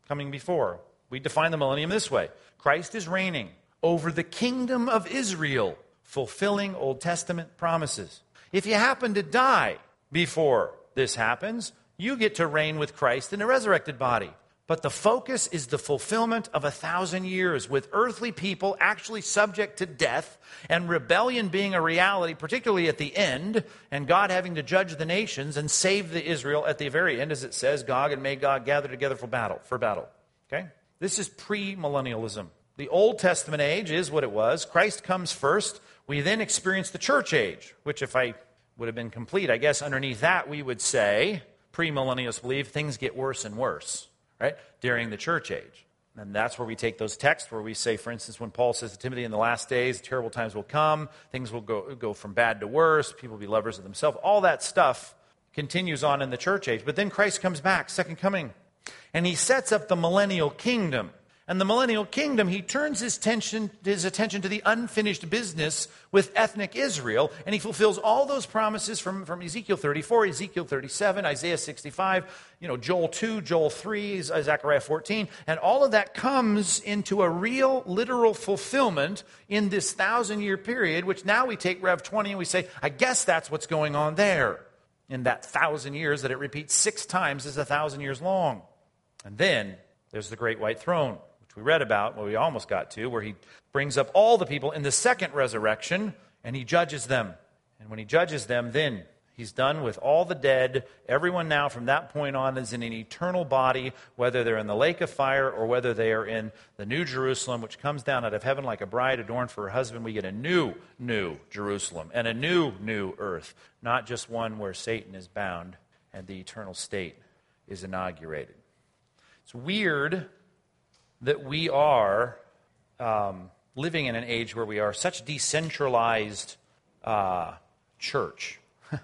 coming before. We define the millennium this way Christ is reigning over the kingdom of Israel, fulfilling Old Testament promises. If you happen to die before this happens, you get to reign with Christ in a resurrected body. But the focus is the fulfillment of a thousand years with earthly people actually subject to death and rebellion being a reality, particularly at the end, and God having to judge the nations and save the Israel at the very end, as it says, Gog and Magog gather together for battle. For battle. Okay? This is premillennialism. The Old Testament age is what it was. Christ comes first. We then experience the church age, which, if I would have been complete, I guess underneath that we would say, premillennialists believe things get worse and worse, right, during the church age. And that's where we take those texts where we say, for instance, when Paul says to Timothy, in the last days, terrible times will come, things will go, go from bad to worse, people will be lovers of themselves. All that stuff continues on in the church age. But then Christ comes back, second coming, and he sets up the millennial kingdom and the millennial kingdom, he turns his attention, his attention to the unfinished business with ethnic Israel, and he fulfills all those promises from, from Ezekiel 34, Ezekiel 37, Isaiah 65, you know, Joel 2, Joel 3, uh, Zechariah 14, and all of that comes into a real, literal fulfillment in this thousand year period, which now we take Rev 20 and we say, I guess that's what's going on there. In that thousand years that it repeats six times is a thousand years long. And then there's the great white throne which we read about, what we almost got to, where he brings up all the people in the second resurrection and he judges them. And when he judges them, then he's done with all the dead. Everyone now from that point on is in an eternal body, whether they're in the lake of fire or whether they are in the new Jerusalem, which comes down out of heaven like a bride adorned for her husband. We get a new, new Jerusalem and a new, new earth, not just one where Satan is bound and the eternal state is inaugurated. It's weird that we are um, living in an age where we are such decentralized uh, church.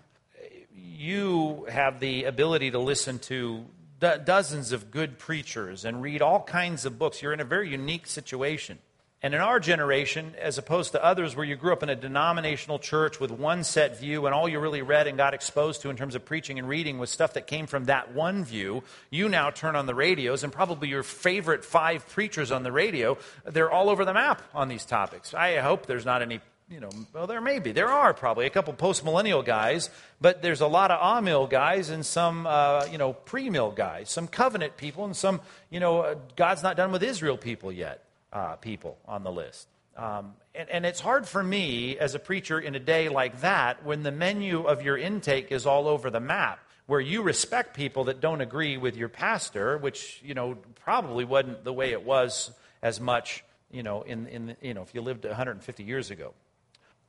you have the ability to listen to do- dozens of good preachers and read all kinds of books. You're in a very unique situation. And in our generation, as opposed to others where you grew up in a denominational church with one set view and all you really read and got exposed to in terms of preaching and reading was stuff that came from that one view, you now turn on the radios and probably your favorite five preachers on the radio, they're all over the map on these topics. I hope there's not any you know, well, there may be. There are probably a couple post millennial guys, but there's a lot of amill guys and some, uh, you know, pre mill guys, some covenant people, and some, you know, uh, God's not done with Israel people yet uh, people on the list. Um, and, and, it's hard for me as a preacher in a day like that when the menu of your intake is all over the map, where you respect people that don't agree with your pastor, which, you know, probably wasn't the way it was as much, you know, in, in you know, if you lived 150 years ago.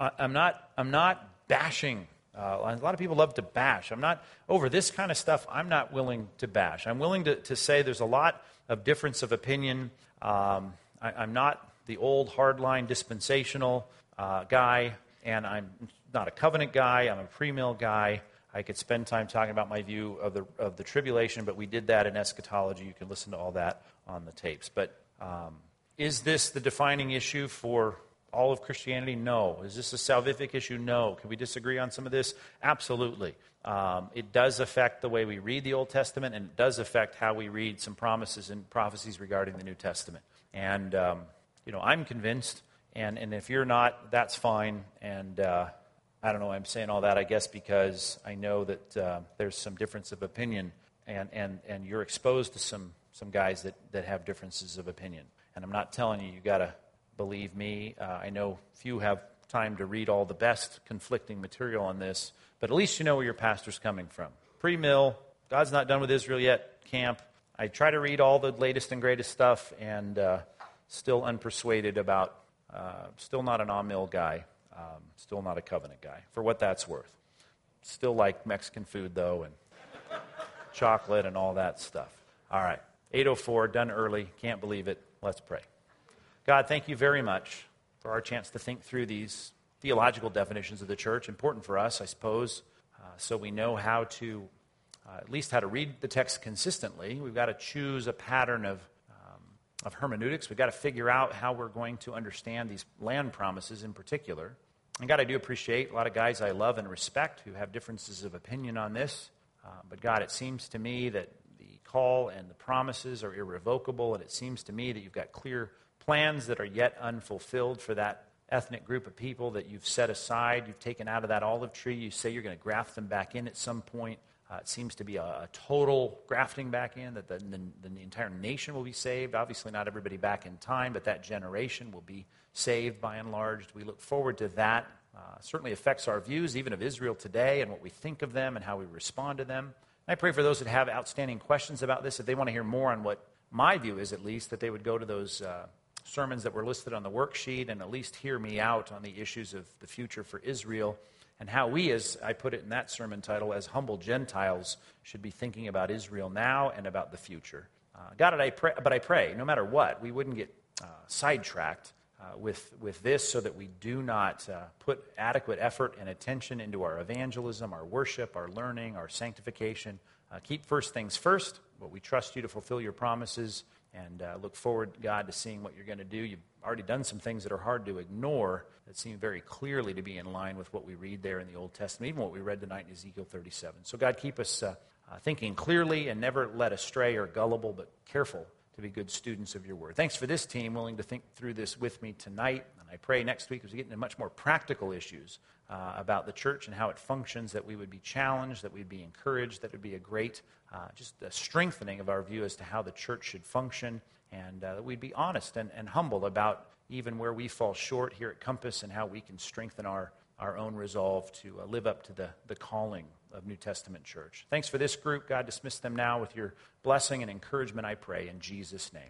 I, I'm, not, I'm not bashing. Uh, a lot of people love to bash. I'm not, over this kind of stuff, I'm not willing to bash. I'm willing to, to say there's a lot of difference of opinion. Um, I, am not the old hardline dispensational uh, guy, and I'm not a covenant guy. I'm a premill guy. I could spend time talking about my view of the, of the tribulation, but we did that in eschatology. You can listen to all that on the tapes. But um, is this the defining issue for all of Christianity? No. Is this a salvific issue? No. Can we disagree on some of this? Absolutely. Um, it does affect the way we read the Old Testament, and it does affect how we read some promises and prophecies regarding the New Testament. And, um, you know, I'm convinced, and, and if you're not, that's fine. And uh, I don't know, I'm saying all that, I guess, because I know that uh, there's some difference of opinion, and, and, and you're exposed to some, some guys that, that have differences of opinion. And I'm not telling you, you got to believe me. Uh, I know few have time to read all the best conflicting material on this, but at least you know where your pastor's coming from. Pre mill, God's not done with Israel yet, camp. I try to read all the latest and greatest stuff and uh, still unpersuaded about, uh, still not an Amil guy, um, still not a covenant guy, for what that's worth. Still like Mexican food, though, and chocolate and all that stuff. All right, 804, done early, can't believe it. Let's pray. God, thank you very much for our chance to think through these theological definitions of the church. Important for us, I suppose, uh, so we know how to uh, at least how to read the text consistently. We've got to choose a pattern of, um, of hermeneutics. We've got to figure out how we're going to understand these land promises in particular. And God, I do appreciate a lot of guys I love and respect who have differences of opinion on this. Uh, but God, it seems to me that the call and the promises are irrevocable, and it seems to me that you've got clear plans that are yet unfulfilled for that ethnic group of people that you've set aside. You've taken out of that olive tree. You say you're going to graft them back in at some point. Uh, it seems to be a, a, total grafting back in, that the, the, the, entire nation will be saved. Obviously, not everybody back in time, but that generation will be saved by and large. We look forward to that. Uh, certainly affects our views, even of Israel today, and what we think of them and how we respond to them. And I pray for those that have outstanding questions about this, if they want to hear more on what my view is, at least, that they would go to those uh, sermons that were listed on the worksheet and at least hear me out on the issues of the future for Israel and how we, as I put it in that sermon title, as humble Gentiles, should be thinking about Israel now and about the future. Uh, God, I pray, but I pray, no matter what, we wouldn't get uh, sidetracked uh, with, with this so that we do not uh, put adequate effort and attention into our evangelism, our worship, our learning, our sanctification. Uh, keep first things first, but we trust you to fulfill your promises and uh, look forward, God, to seeing what you're going to do. You've already done some things that are hard to ignore that seem very clearly to be in line with what we read there in the Old Testament, even what we read tonight in Ezekiel 37. So, God, keep us uh, uh, thinking clearly and never led astray or gullible, but careful to be good students of your word. Thanks for this team willing to think through this with me tonight. And I pray next week as we get into much more practical issues uh, about the church and how it functions, that we would be challenged, that we'd be encouraged, that it would be a great, uh, just a strengthening of our view as to how the church should function, and uh, that we'd be honest and, and humble about even where we fall short here at Compass and how we can strengthen our, our own resolve to uh, live up to the, the calling of New Testament church. Thanks for this group. God, dismiss them now with your blessing and encouragement, I pray, in Jesus' name.